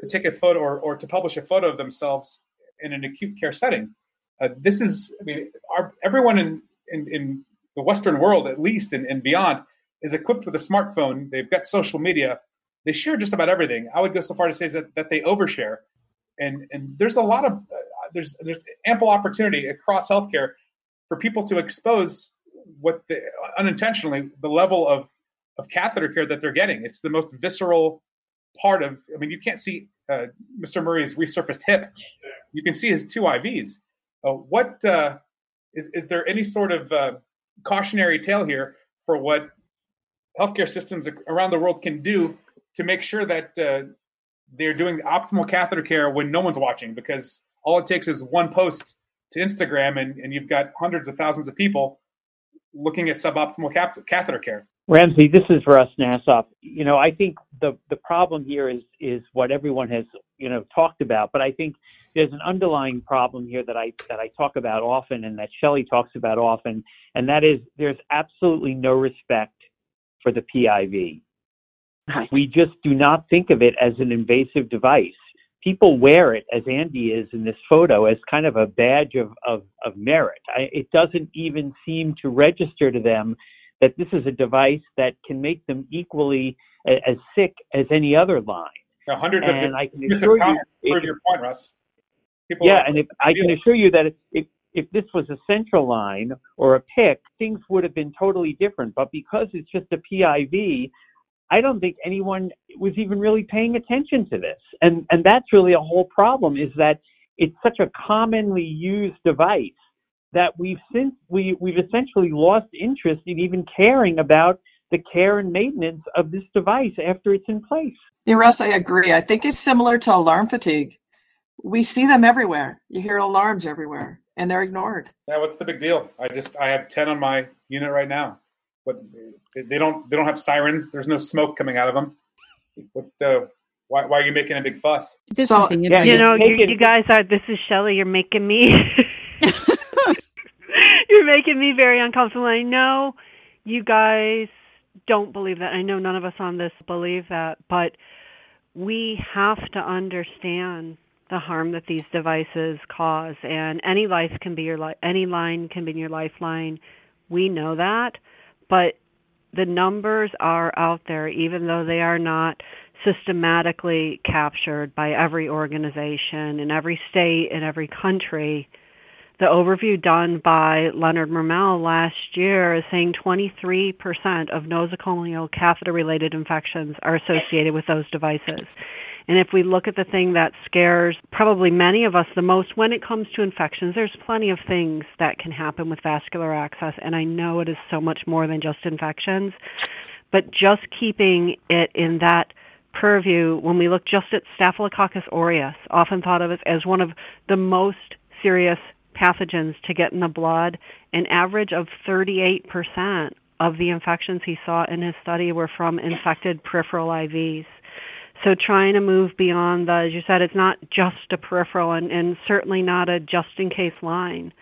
A: to take a photo or, or to publish a photo of themselves in an acute care setting. Uh, this is, I mean, our, everyone in, in, in the Western world, at least and, and beyond, is equipped with a smartphone. They've got social media. They share just about everything. I would go so far to say that, that they overshare. And, and there's a lot of, uh, there's, there's ample opportunity across healthcare for people to expose what the, unintentionally the level of, of catheter care that they're getting. It's the most visceral part of, I mean, you can't see uh, Mr. Murray's resurfaced hip. You can see his two IVs. Uh, what uh, is, is there any sort of uh, cautionary tale here for what healthcare systems around the world can do to make sure that uh, they're doing optimal catheter care when no one's watching? Because all it takes is one post to Instagram, and, and you've got hundreds of thousands of people looking at suboptimal catheter care.
I: Ramsey, this is Russ Nassof. You know, I think the the problem here is is what everyone has you know talked about, but I think there's an underlying problem here that I that I talk about often and that Shelley talks about often, and that is there's absolutely no respect for the PIV. we just do not think of it as an invasive device. People wear it, as Andy is in this photo, as kind of a badge of, of, of merit. I, it doesn't even seem to register to them that this is a device that can make them equally as sick as any other line.
A: Are hundreds
I: and
A: of
I: I can assure you,
A: prove your point, Russ. People
I: yeah, and if I can assure you that if if this was a central line or a PICC, things would have been totally different. But because it's just a PIV, I don't think anyone was even really paying attention to this. And and that's really a whole problem is that it's such a commonly used device that we've since we we've essentially lost interest in even caring about the care and maintenance of this device after it's in place.
B: Yeah, Russ, I agree. I think it's similar to alarm fatigue. We see them everywhere. You hear alarms everywhere, and they're ignored.
A: Yeah, what's the big deal? I just I have ten on my unit right now, but they- they don't they don't have sirens. There's no smoke coming out of them. What the? Why, why are you making a big fuss?
F: This
B: So-
F: is the
I: Yeah,
H: you know, you, you guys are. This is Shelley. You're making me. making me very uncomfortable. I know you guys don't believe that. I know none of us on this believe that, but we have to understand the harm that these devices cause. And any life can be your li- any line can be your lifeline. We know that, but the numbers are out there, even though they are not systematically captured by every organization in every state in every country. The overview done by Leonard Mermel last year is saying 23% of nosocomial catheter related infections are associated with those devices. And if we look at the thing that scares probably many of us the most when it comes to infections, there's plenty of things that can happen with vascular access. And I know it is so much more than just infections. But just keeping it in that purview, when we look just at Staphylococcus aureus, often thought of as, as one of the most serious pathogens to get in the blood, an average of 38% of the infections he saw in his study were from infected peripheral IVs. So trying to move beyond the, as you said, it's not just a peripheral and, and certainly not a just in case line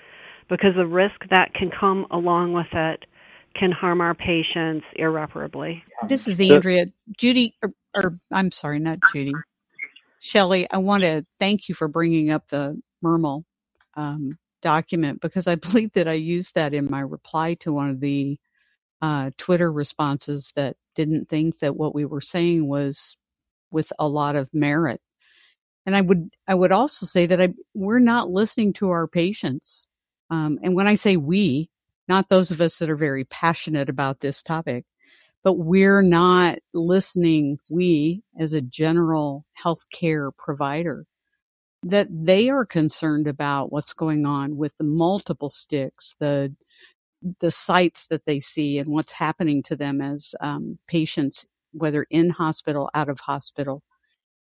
H: because the risk that can come along with it can harm our patients irreparably.
F: This is Andrea. Judy, or, or I'm sorry, not Judy. Shelley, I want to thank you for bringing up the Mermel um, document because I believe that I used that in my reply to one of the uh, Twitter responses that didn't think that what we were saying was with a lot of merit. And I would I would also say that I we're not listening to our patients. Um, and when I say we, not those of us that are very passionate about this topic, but we're not listening, we as a general healthcare provider, that they are concerned about what's going on with the multiple sticks, the the sites that they see and what's happening to them as um, patients, whether in hospital, out of hospital.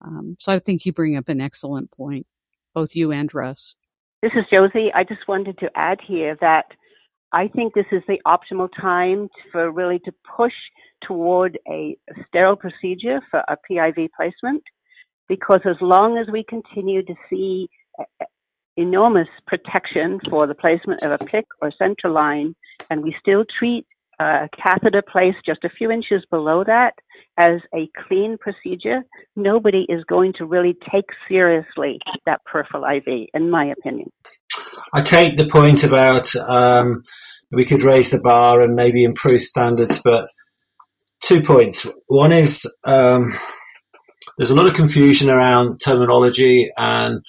F: Um, so I think you bring up an excellent point, both you and Russ.
C: This is Josie. I just wanted to add here that I think this is the optimal time for really to push toward a sterile procedure for a PIV placement because as long as we continue to see uh, enormous protection for the placement of a PICC or central line and we still treat a catheter placed just a few inches below that as a clean procedure, nobody is going to really take seriously that peripheral IV, in my opinion.
E: I take the point about um, we could raise the bar and maybe improve standards, but two points. One is um, there's a lot of confusion around terminology, and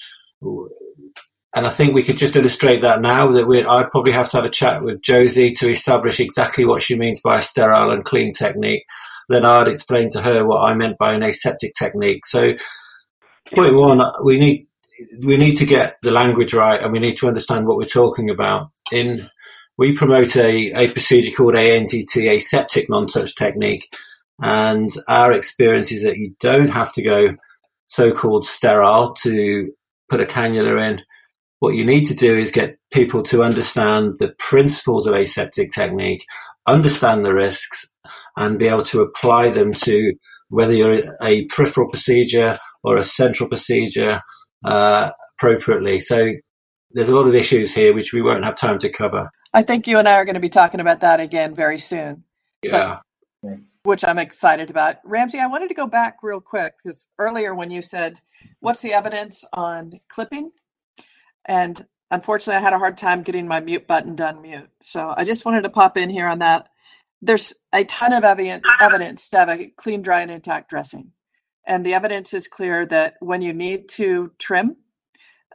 E: and I think we could just illustrate that now. That we I'd probably have to have a chat with Josie to establish exactly what she means by a sterile and clean technique. Then I'd explain to her what I meant by an aseptic technique. So, point one, we need we need to get the language right and we need to understand what we're talking about. In we promote a, a procedure called ANTT, aseptic non-touch technique, and our experience is that you don't have to go so-called sterile to put a cannula in. What you need to do is get people to understand the principles of aseptic technique, understand the risks, and be able to apply them to whether you're a peripheral procedure or a central procedure uh, appropriately. So there's a lot of issues here which we won't have time to cover.
B: I think you and I are going to be talking about that again very soon.
E: Yeah.
B: Which I'm excited about. Ramsey, I wanted to go back real quick because earlier when you said, What's the evidence on clipping? And unfortunately, I had a hard time getting my mute button done mute. So I just wanted to pop in here on that. There's a ton of evidence to have a clean, dry, and intact dressing. And the evidence is clear that when you need to trim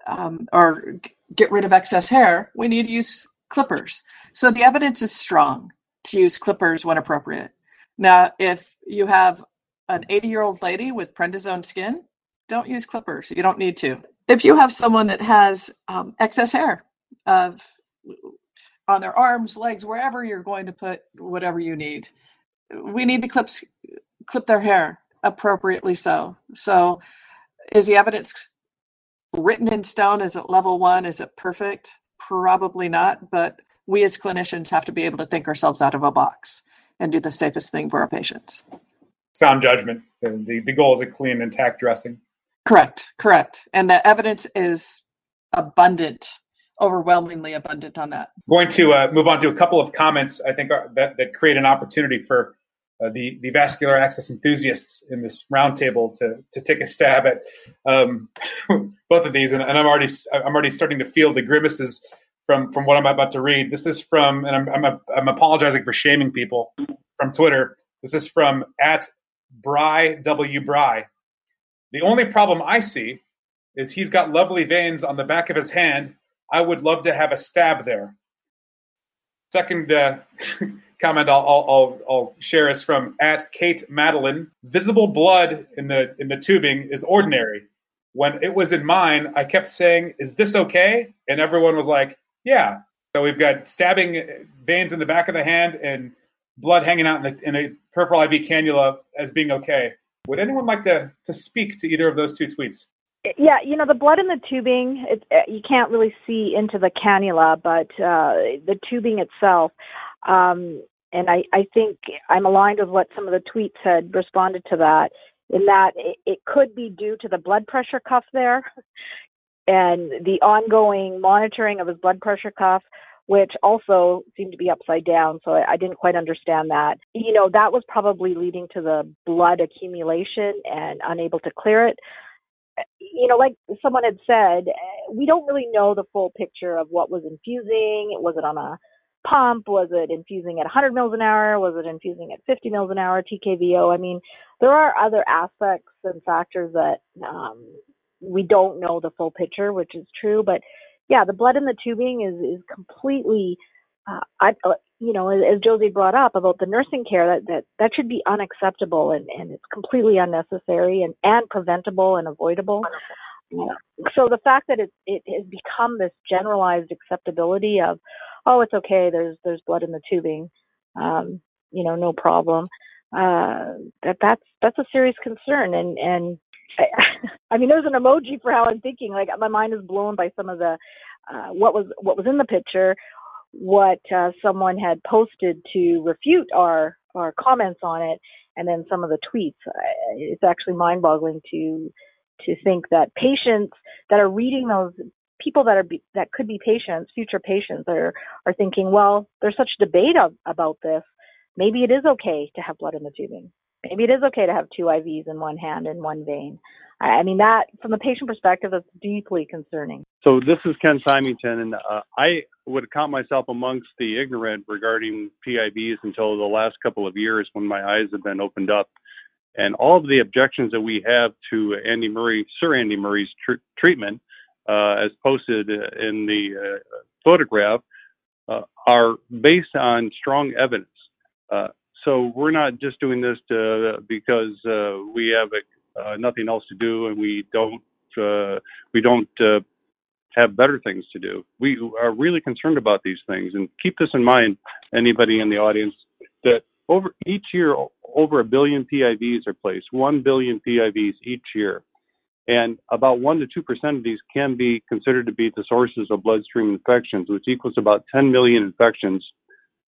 B: um, or get rid of excess hair, we need to use clippers. So the evidence is strong to use clippers when appropriate. Now, if you have an 80 year old lady with prednisone skin, don't use clippers. You don't need to. If you have someone that has um, excess hair of on their arms, legs, wherever you're going to put whatever you need, we need to clip clip their hair appropriately. So, so is the evidence written in stone? Is it level one? Is it perfect? Probably not. But we as clinicians have to be able to think ourselves out of a box and do the safest thing for our patients.
A: Sound judgment. The, the goal is a clean, intact dressing.
B: Correct, correct. And the evidence is abundant, overwhelmingly abundant on that.
A: Going to uh, move on to a couple of comments I think are, that, that create an opportunity for uh, the, the vascular access enthusiasts in this roundtable to, to take a stab at um, both of these. And, and, I'm already I'm already starting to feel the grimaces from from what I'm about to read. This is from, and I'm I'm, I'm apologizing for shaming people from Twitter. This is from at Bry W Bry. The only problem I see is he's got lovely veins on the back of his hand. I would love to have a stab there. Second uh, comment I'll, I'll, I'll, share is from at Kate Madeline. Visible blood in the in the tubing is ordinary. When it was in mine, I kept saying, "Is this okay?" And everyone was like, "Yeah." So we've got stabbing veins in the back of the hand and blood hanging out in, the, in a peripheral IV cannula as being okay. Would anyone like to, to speak to either of those two tweets?
J: Yeah, you know the blood in the tubing. It, uh, you can't really see into the cannula, but uh, the tubing itself. Um, and I, I think I'm aligned with what some of the tweets had responded to that. In that it, it could be due to the blood pressure cuff there, and the ongoing monitoring of his blood pressure cuff which also seemed to be upside down. So I, I didn't quite understand that. You know, that was probably leading to the blood accumulation and unable to clear it. You know, like someone had said, we don't really know the full picture of what was infusing. Was it on a pump? Was it infusing at 100 mils an hour? Was it infusing at 50 mils an hour? TKVO. I mean, there are other aspects and factors that um, we don't know the full picture, which is true. But yeah, the blood in the tubing is is completely, uh, I, uh, you know, as, Josie brought up about the nursing care, that that that should be unacceptable and and it's completely unnecessary and and preventable and avoidable. Yeah. So the fact that it it has become this generalized acceptability of, oh, it's okay, there's there's blood in the tubing, um, you know, no problem. Uh, that that's that's a serious concern, and and I, I mean, there's an emoji for how I'm thinking. Like my mind is blown by some of the uh, what was what was in the picture, what uh, someone had posted to refute our our comments on it, and then some of the tweets. It's actually mind-boggling to to think that patients that are reading those people that are be, that could be patients, future patients, are are thinking, well, there's such debate of, about this. Maybe it is okay to have blood in the tubing maybe it is okay to have two IVs in one hand and one vein. I mean, that from the patient perspective, that's deeply concerning.
G: So this is Ken Symington, and uh, I would count myself amongst the ignorant regarding PIVs until the last couple of years when my eyes have been opened up. And all of the objections that we have to Andy Murray, Sir Andy Murray's tr- treatment, uh, as posted in the uh, photograph, uh, are based on strong evidence. Uh, so we're not just doing this to, because uh, we have uh, nothing else to do and we don't uh, we don't uh, have better things to do. We are really concerned about these things, and keep this in mind, anybody in the audience, that over each year over a billion PIVs are placed, one billion PIVs each year. And about 1% to 2% of these can be considered to be the sources of bloodstream infections, which equals about 10 million infections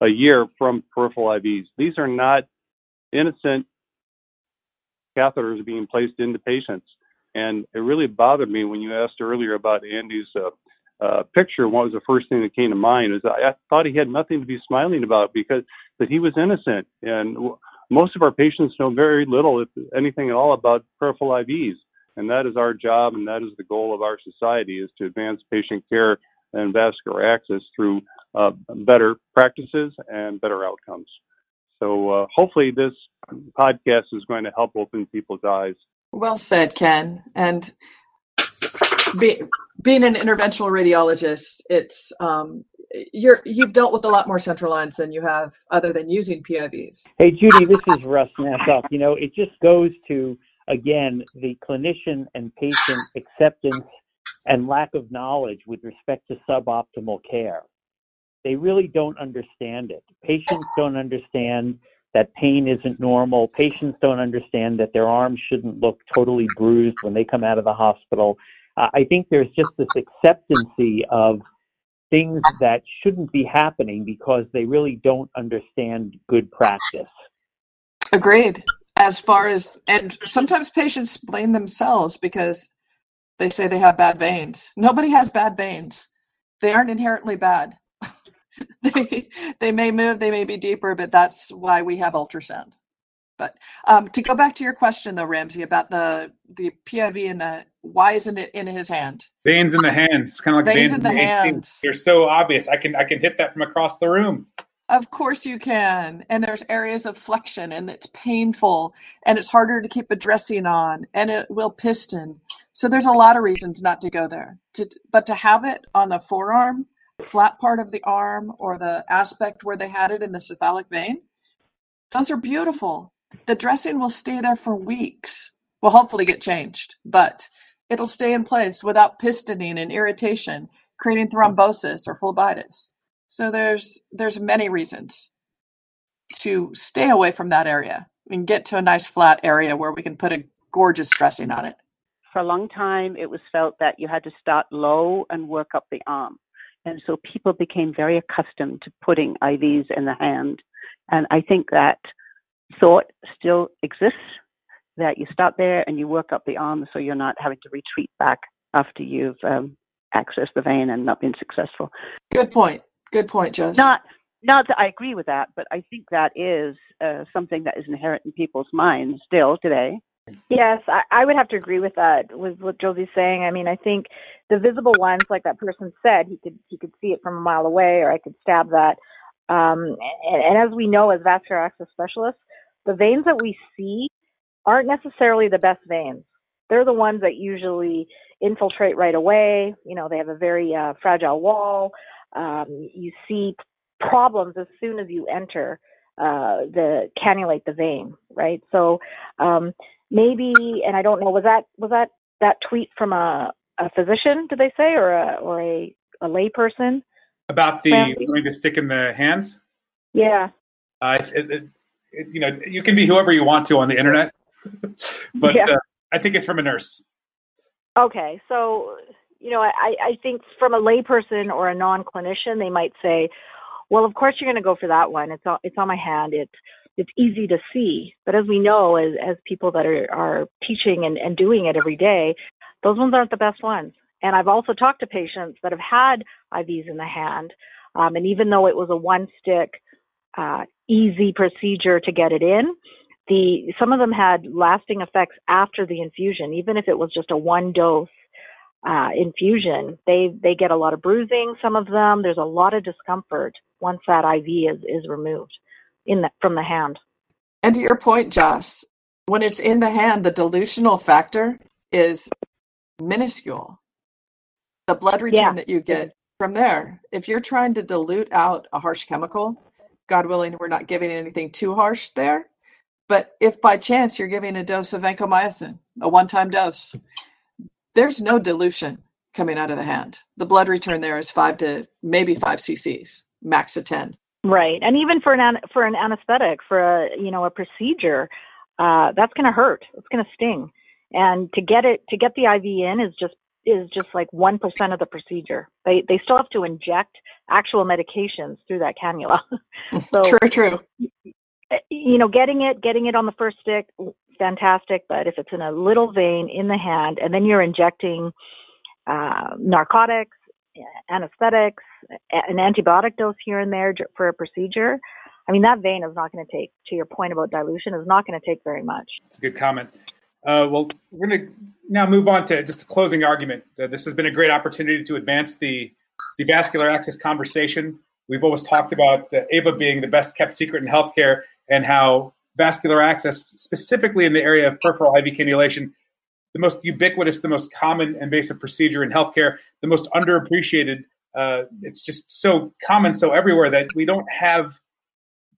G: a year from peripheral IVs. These are not innocent catheters being placed into patients. And it really bothered me when you asked earlier about Andy's uh, uh, picture. What was the first thing that came to mind? Is I, I thought he had nothing to be smiling about because that he was innocent, and w- most of our patients know very little, if anything at all, about peripheral IVs. And that is our job, and that is the goal of our society: is to advance patient care and vascular access through uh, better practices and better outcomes. So uh, hopefully, this podcast is going to help open people's eyes.
B: Well said, Ken. And be, being an interventional radiologist, it's um, you're you've dealt with a lot more central lines than you have other than using PIVs.
I: Hey, Judy, this is Russ Nassof. You know, it just goes to again the clinician and patient acceptance and lack of knowledge with respect to suboptimal care. They really don't understand it. Patients don't understand that pain isn't normal. Patients don't understand that their arms shouldn't look totally bruised when they come out of the hospital. Uh, I think there's just this acceptancy of things that shouldn't be happening because they really don't understand good practice.
B: Agreed. As far as, and sometimes patients blame themselves because they say they have bad veins. Nobody has bad veins. They aren't inherently bad. they they may move, they may be deeper, but that's why we have ultrasound. But um, to go back to your question though, Ramsey, about the the PIV and the why isn't it in his hand?
A: Veins in the hands, kind of like
B: veins, veins in the, the hands.
A: They're so obvious. I can I can hit that from across the room.
B: Of course you can. And there's areas of flexion and it's painful and it's harder to keep a dressing on and it will piston. So there's a lot of reasons not to go there. To, but to have it on the forearm, flat part of the arm, or the aspect where they had it in the cephalic vein, those are beautiful. The dressing will stay there for weeks. Will hopefully get changed, but it'll stay in place without pistoning and irritation, creating thrombosis or phlebitis. So there's there's many reasons to stay away from that area and get to a nice flat area where we can put a gorgeous dressing on it.
C: For a long time, it was felt that you had to start low and work up the arm. And so people became very accustomed to putting IVs in the hand. And I think that thought still exists that you start there and you work up the arm so you're not having to retreat back after you've um, accessed the vein and not been successful.
B: Good point. Good point, Jess.
C: Not, not that I agree with that, but I think that is uh, something that is inherent in people's minds still today.
J: Yes, I, I would have to agree with that. With what Josie's saying, I mean, I think the visible ones, like that person said, he could he could see it from a mile away, or I could stab that. Um, and, and as we know, as vascular access specialists, the veins that we see aren't necessarily the best veins. They're the ones that usually infiltrate right away. You know, they have a very uh, fragile wall. Um, you see problems as soon as you enter uh, the cannulate the vein, right? So um, maybe, and I don't know, was that was that that tweet from a, a physician? Did they say, or a or a, a layperson
A: about the going to stick in the hands?
J: Yeah.
A: Uh, it, it, it, you know, you can be whoever you want to on the internet, but yeah. uh, I think it's from a nurse.
J: Okay, so you know, I, I think from a layperson or a non-clinician, they might say, well, of course you're going to go for that one. It's on, it's on my hand. It's it's easy to see. But as we know, as as people that are are teaching and, and doing it every day, those ones aren't the best ones. And I've also talked to patients that have had IVs in the hand, um, and even though it was a one stick, uh, easy procedure to get it in, the some of them had lasting effects after the infusion, even if it was just a one dose uh, infusion, they they get a lot of bruising. Some of them, there's a lot of discomfort once that IV is is removed in the, from the hand.
B: And to your point, Joss, when it's in the hand, the dilutional factor is minuscule. The blood return yeah. that you get from there, if you're trying to dilute out a harsh chemical, God willing, we're not giving anything too harsh there. But if by chance you're giving a dose of vancomycin, a one time dose, there's no dilution coming out of the hand. The blood return there is five to maybe five cc's, max of.
J: Right, and even for an for an anesthetic for a you know a procedure, uh, that's going to hurt. It's going to sting, and to get it to get the IV in is just is just like one percent of the procedure. They they still have to inject actual medications through that cannula.
B: so true, true.
J: You know, getting it getting it on the first stick fantastic. But if it's in a little vein in the hand, and then you're injecting uh, narcotics, anesthetics, an antibiotic dose here and there for a procedure, I mean, that vein is not going to take, to your point about dilution, is not going to take very much.
A: It's a good comment. Uh, well, we're going to now move on to just a closing argument. Uh, this has been a great opportunity to advance the, the vascular access conversation. We've always talked about uh, AVA being the best kept secret in healthcare and how vascular access, specifically in the area of peripheral IV cannulation, the most ubiquitous, the most common invasive procedure in healthcare, the most underappreciated. Uh, it's just so common, so everywhere that we don't have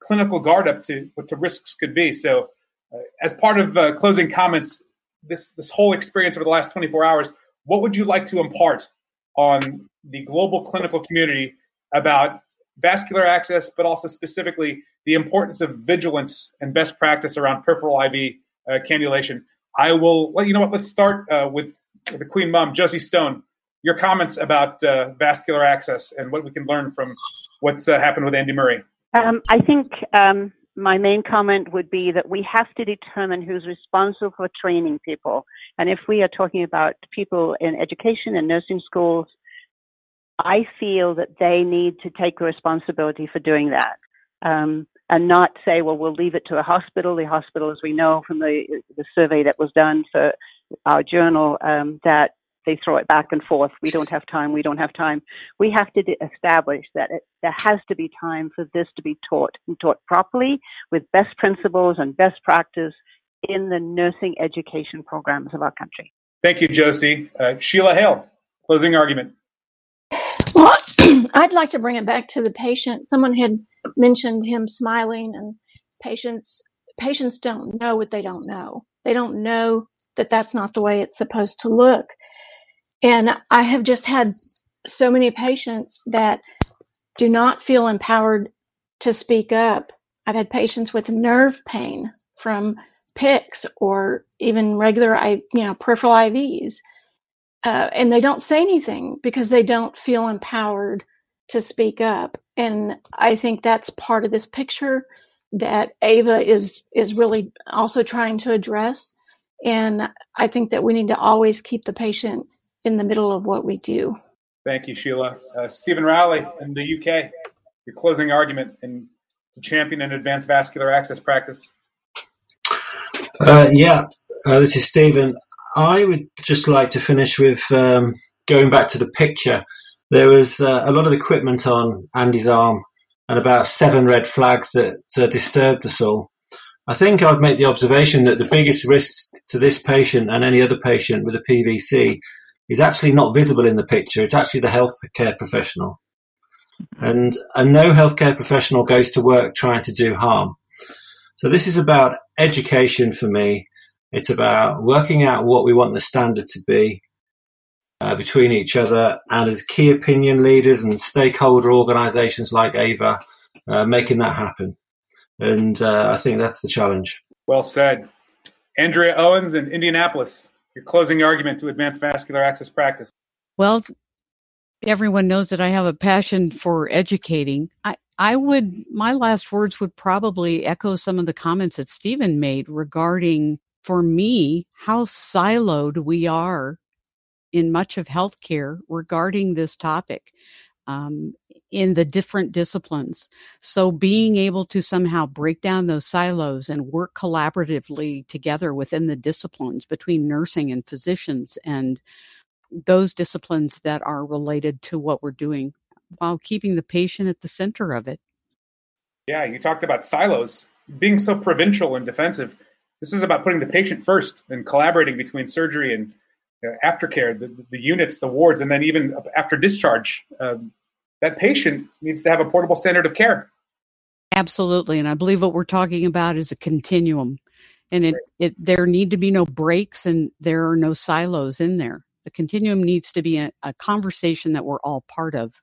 A: clinical guard up to what the risks could be. So uh, as part of uh, closing comments, this this whole experience over the last 24 hours, what would you like to impart on the global clinical community about vascular access, but also specifically the importance of vigilance and best practice around peripheral IV uh, cannulation? I will. Well, you know what? Let's start uh, with the Queen Mom, Josie Stone. Your comments about uh, vascular access and what we can learn from what's uh, happened with Andy Murray.
C: Um, I think um, my main comment would be that we have to determine who's responsible for training people. And if we are talking about people in education and nursing schools, I feel that they need to take responsibility for doing that. Um, and not say, well, we'll leave it to a hospital. The hospital, as we know from the, the survey that was done for our journal, um, that they throw it back and forth. We don't have time. We don't have time. We have to establish that it, there has to be time for this to be taught and taught properly with best principles and best practice in the nursing education programs of our country.
A: Thank you, Josie. Uh, Sheila Hale, closing argument.
D: Well, I'd like to bring it back to the patient. Someone had mentioned him smiling, and patients patients don't know what they don't know. They don't know that that's not the way it's supposed to look. And I have just had so many patients that do not feel empowered to speak up. I've had patients with nerve pain from PICCs or even regular, you know, peripheral IVs. Uh, and they don't say anything because they don't feel empowered to speak up. And I think that's part of this picture that Ava is is really also trying to address. And I think that we need to always keep the patient in the middle of what we do.
A: Thank you, Sheila. Uh, Stephen Rowley in the UK, your closing argument in to champion and advance vascular access practice.
E: Uh, yeah, uh, this is Stephen. I would just like to finish with um, going back to the picture. There was uh, a lot of equipment on Andy's arm and about seven red flags that uh, disturbed us all. I think I'd make the observation that the biggest risk to this patient and any other patient with a PVC is actually not visible in the picture. It's actually the healthcare professional. And, and no healthcare professional goes to work trying to do harm. So this is about education for me. It's about working out what we want the standard to be uh, between each other and as key opinion leaders and stakeholder organizations like AVA, uh, making that happen. And uh, I think that's the challenge.
A: Well said. Andrea Owens in Indianapolis your closing argument to advance vascular access practice.
F: Well, everyone knows that I have a passion for educating. I, I would, my last words would probably echo some of the comments that Stephen made regarding, for me, how siloed we are in much of healthcare regarding this topic. Um, in the different disciplines. So being able to somehow break down those silos and work collaboratively together within the disciplines between nursing and physicians and those disciplines that are related to what we're doing while keeping the patient at the center of it.
A: Yeah, you talked about silos being so provincial and defensive. This is about putting the patient first and collaborating between surgery and uh, aftercare, the, the units, the wards, and then even after discharge. Um, that patient needs to have a portable standard of care.
F: Absolutely. And I believe what we're talking about is a continuum. And it, it there need to be no breaks and there are no silos in there. The continuum needs to be a, a conversation that we're all part of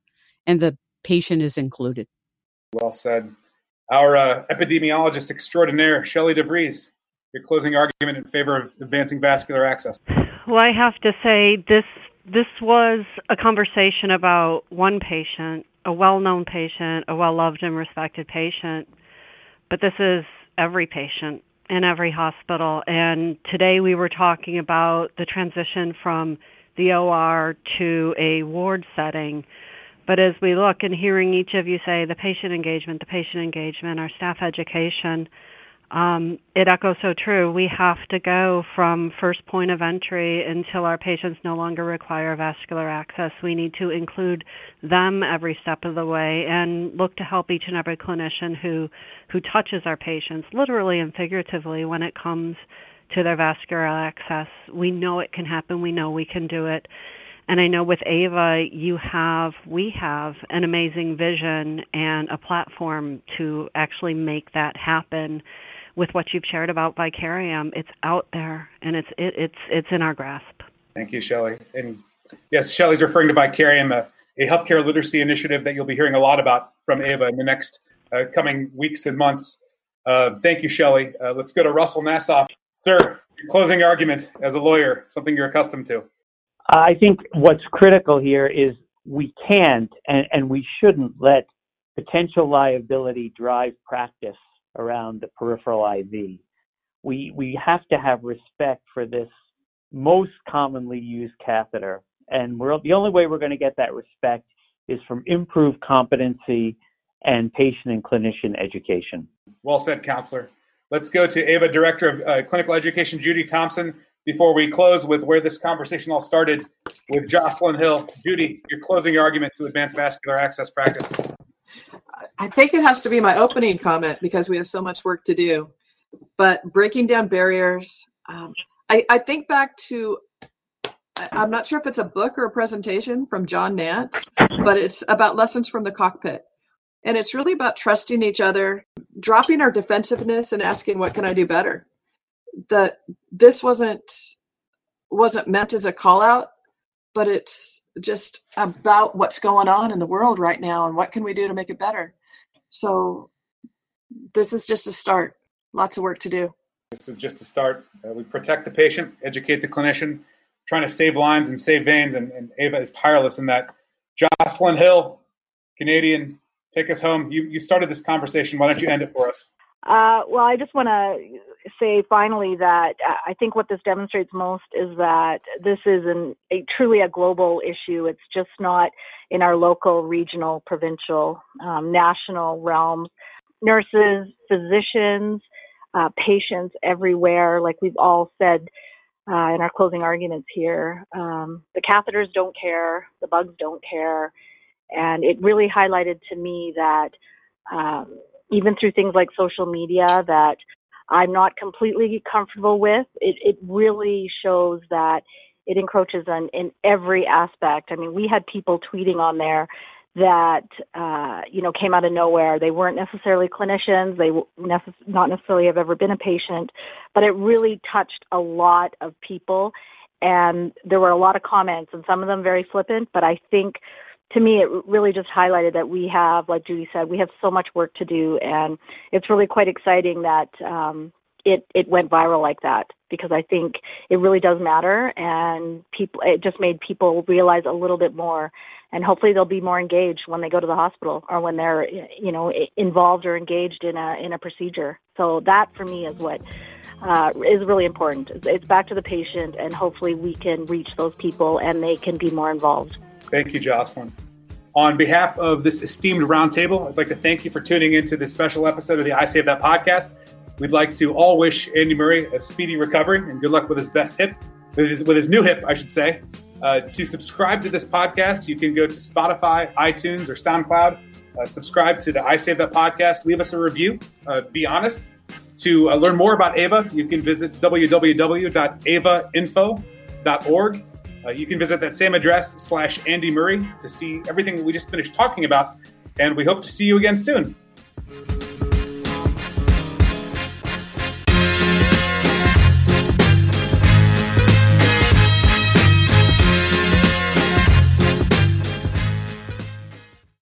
F: and the patient is included.
A: Well said. Our uh, epidemiologist extraordinaire, Shelley DeVries, your closing argument in favor of advancing vascular access.
H: Well, I have to say this this was a conversation about one patient, a well known patient, a well loved and respected patient, but this is every patient in every hospital. And today we were talking about the transition from the OR to a ward setting. But as we look and hearing each of you say the patient engagement, the patient engagement, our staff education, um, it echoes so true. We have to go from first point of entry until our patients no longer require vascular access. We need to include them every step of the way and look to help each and every clinician who who touches our patients, literally and figuratively, when it comes to their vascular access. We know it can happen. We know we can do it. And I know with Ava, you have, we have an amazing vision and a platform to actually make that happen with what you've shared about Vicarium. It's out there and it's it, it's it's in our grasp.
A: Thank you, Shelley. And yes, Shelley's referring to Vicarium, a, a, healthcare literacy initiative that you'll be hearing a lot about from Ava in the next uh, coming weeks and months. Uh, thank you, Shelley. Uh, let's go to Russell Nassof. Sir, closing argument as a lawyer, something you're accustomed to.
I: I think what's critical here is we can't and, and we shouldn't let potential liability drive practice around the peripheral IV. We, we have to have respect for this most commonly used catheter. And the only way we're going to get that respect is from improved competency and patient and clinician education.
A: Well said, counselor. Let's go to AVA Director of uh, Clinical Education, Judy Thompson, before we close with where this conversation all started with Jocelyn Hill. Judy, you're closing your argument to advance vascular access practice.
B: I think it has to be my opening comment because we have so much work to do. But breaking down barriers, um, I, I, think back to, I'm not sure if it's a book or a presentation from John Nance, but it's about lessons from the cockpit. And it's really about trusting each other, dropping our defensiveness and asking, what can I do better? That this wasn't wasn't meant as a call out, but it's just about what's going on in the world right now and what can we do to make it better. So this is just a start. Lots of work to do.
A: This is just a start. Uh, we protect the patient, educate the clinician, trying to save lines and save veins, and, and Ava is tireless in that. Jocelyn Hill, Canadian, take us home. You you started this conversation. Why don't you end it for us?
J: Uh, well, I just want to say finally that I think what this demonstrates most is that this is an, a truly a global issue. It's just not in our local, regional, provincial, um, national realms. Nurses, physicians, uh, patients everywhere, like we've all said uh, in our closing arguments here, um, the catheters don't care, the bugs don't care, and it really highlighted to me that. Um, even through things like social media that I'm not completely comfortable with. It, it really shows that it encroaches on in every aspect. I mean, we had people tweeting on there that uh, you know came out of nowhere. They weren't necessarily clinicians. They necess- not necessarily have ever been a patient, but it really touched a lot of people. And there were a lot of comments, and some of them very flippant. But I think to me, it really just highlighted that we have, like Judy said, we have so much work to do, and it's really quite exciting that um, it it went viral like that because I think it really does matter, and people it just made people realize a little bit more, and hopefully they'll be more engaged when they go to the hospital or when they're you know involved or engaged in a in a procedure. So that for me is what uh, is really important. It's back to the patient, and hopefully we can reach those people and they can be more involved.
A: Thank you, Jocelyn. On behalf of this esteemed roundtable, I'd like to thank you for tuning into this special episode of the I Save That podcast. We'd like to all wish Andy Murray a speedy recovery and good luck with his best hip, with his, with his new hip, I should say. Uh, to subscribe to this podcast, you can go to Spotify, iTunes, or SoundCloud. Uh, subscribe to the I Save That podcast. Leave us a review. Uh, be honest. To uh, learn more about Ava, you can visit www.avainfo.org. Uh, you can visit that same address slash Andy Murray to see everything we just finished talking about. And we hope to see you again soon.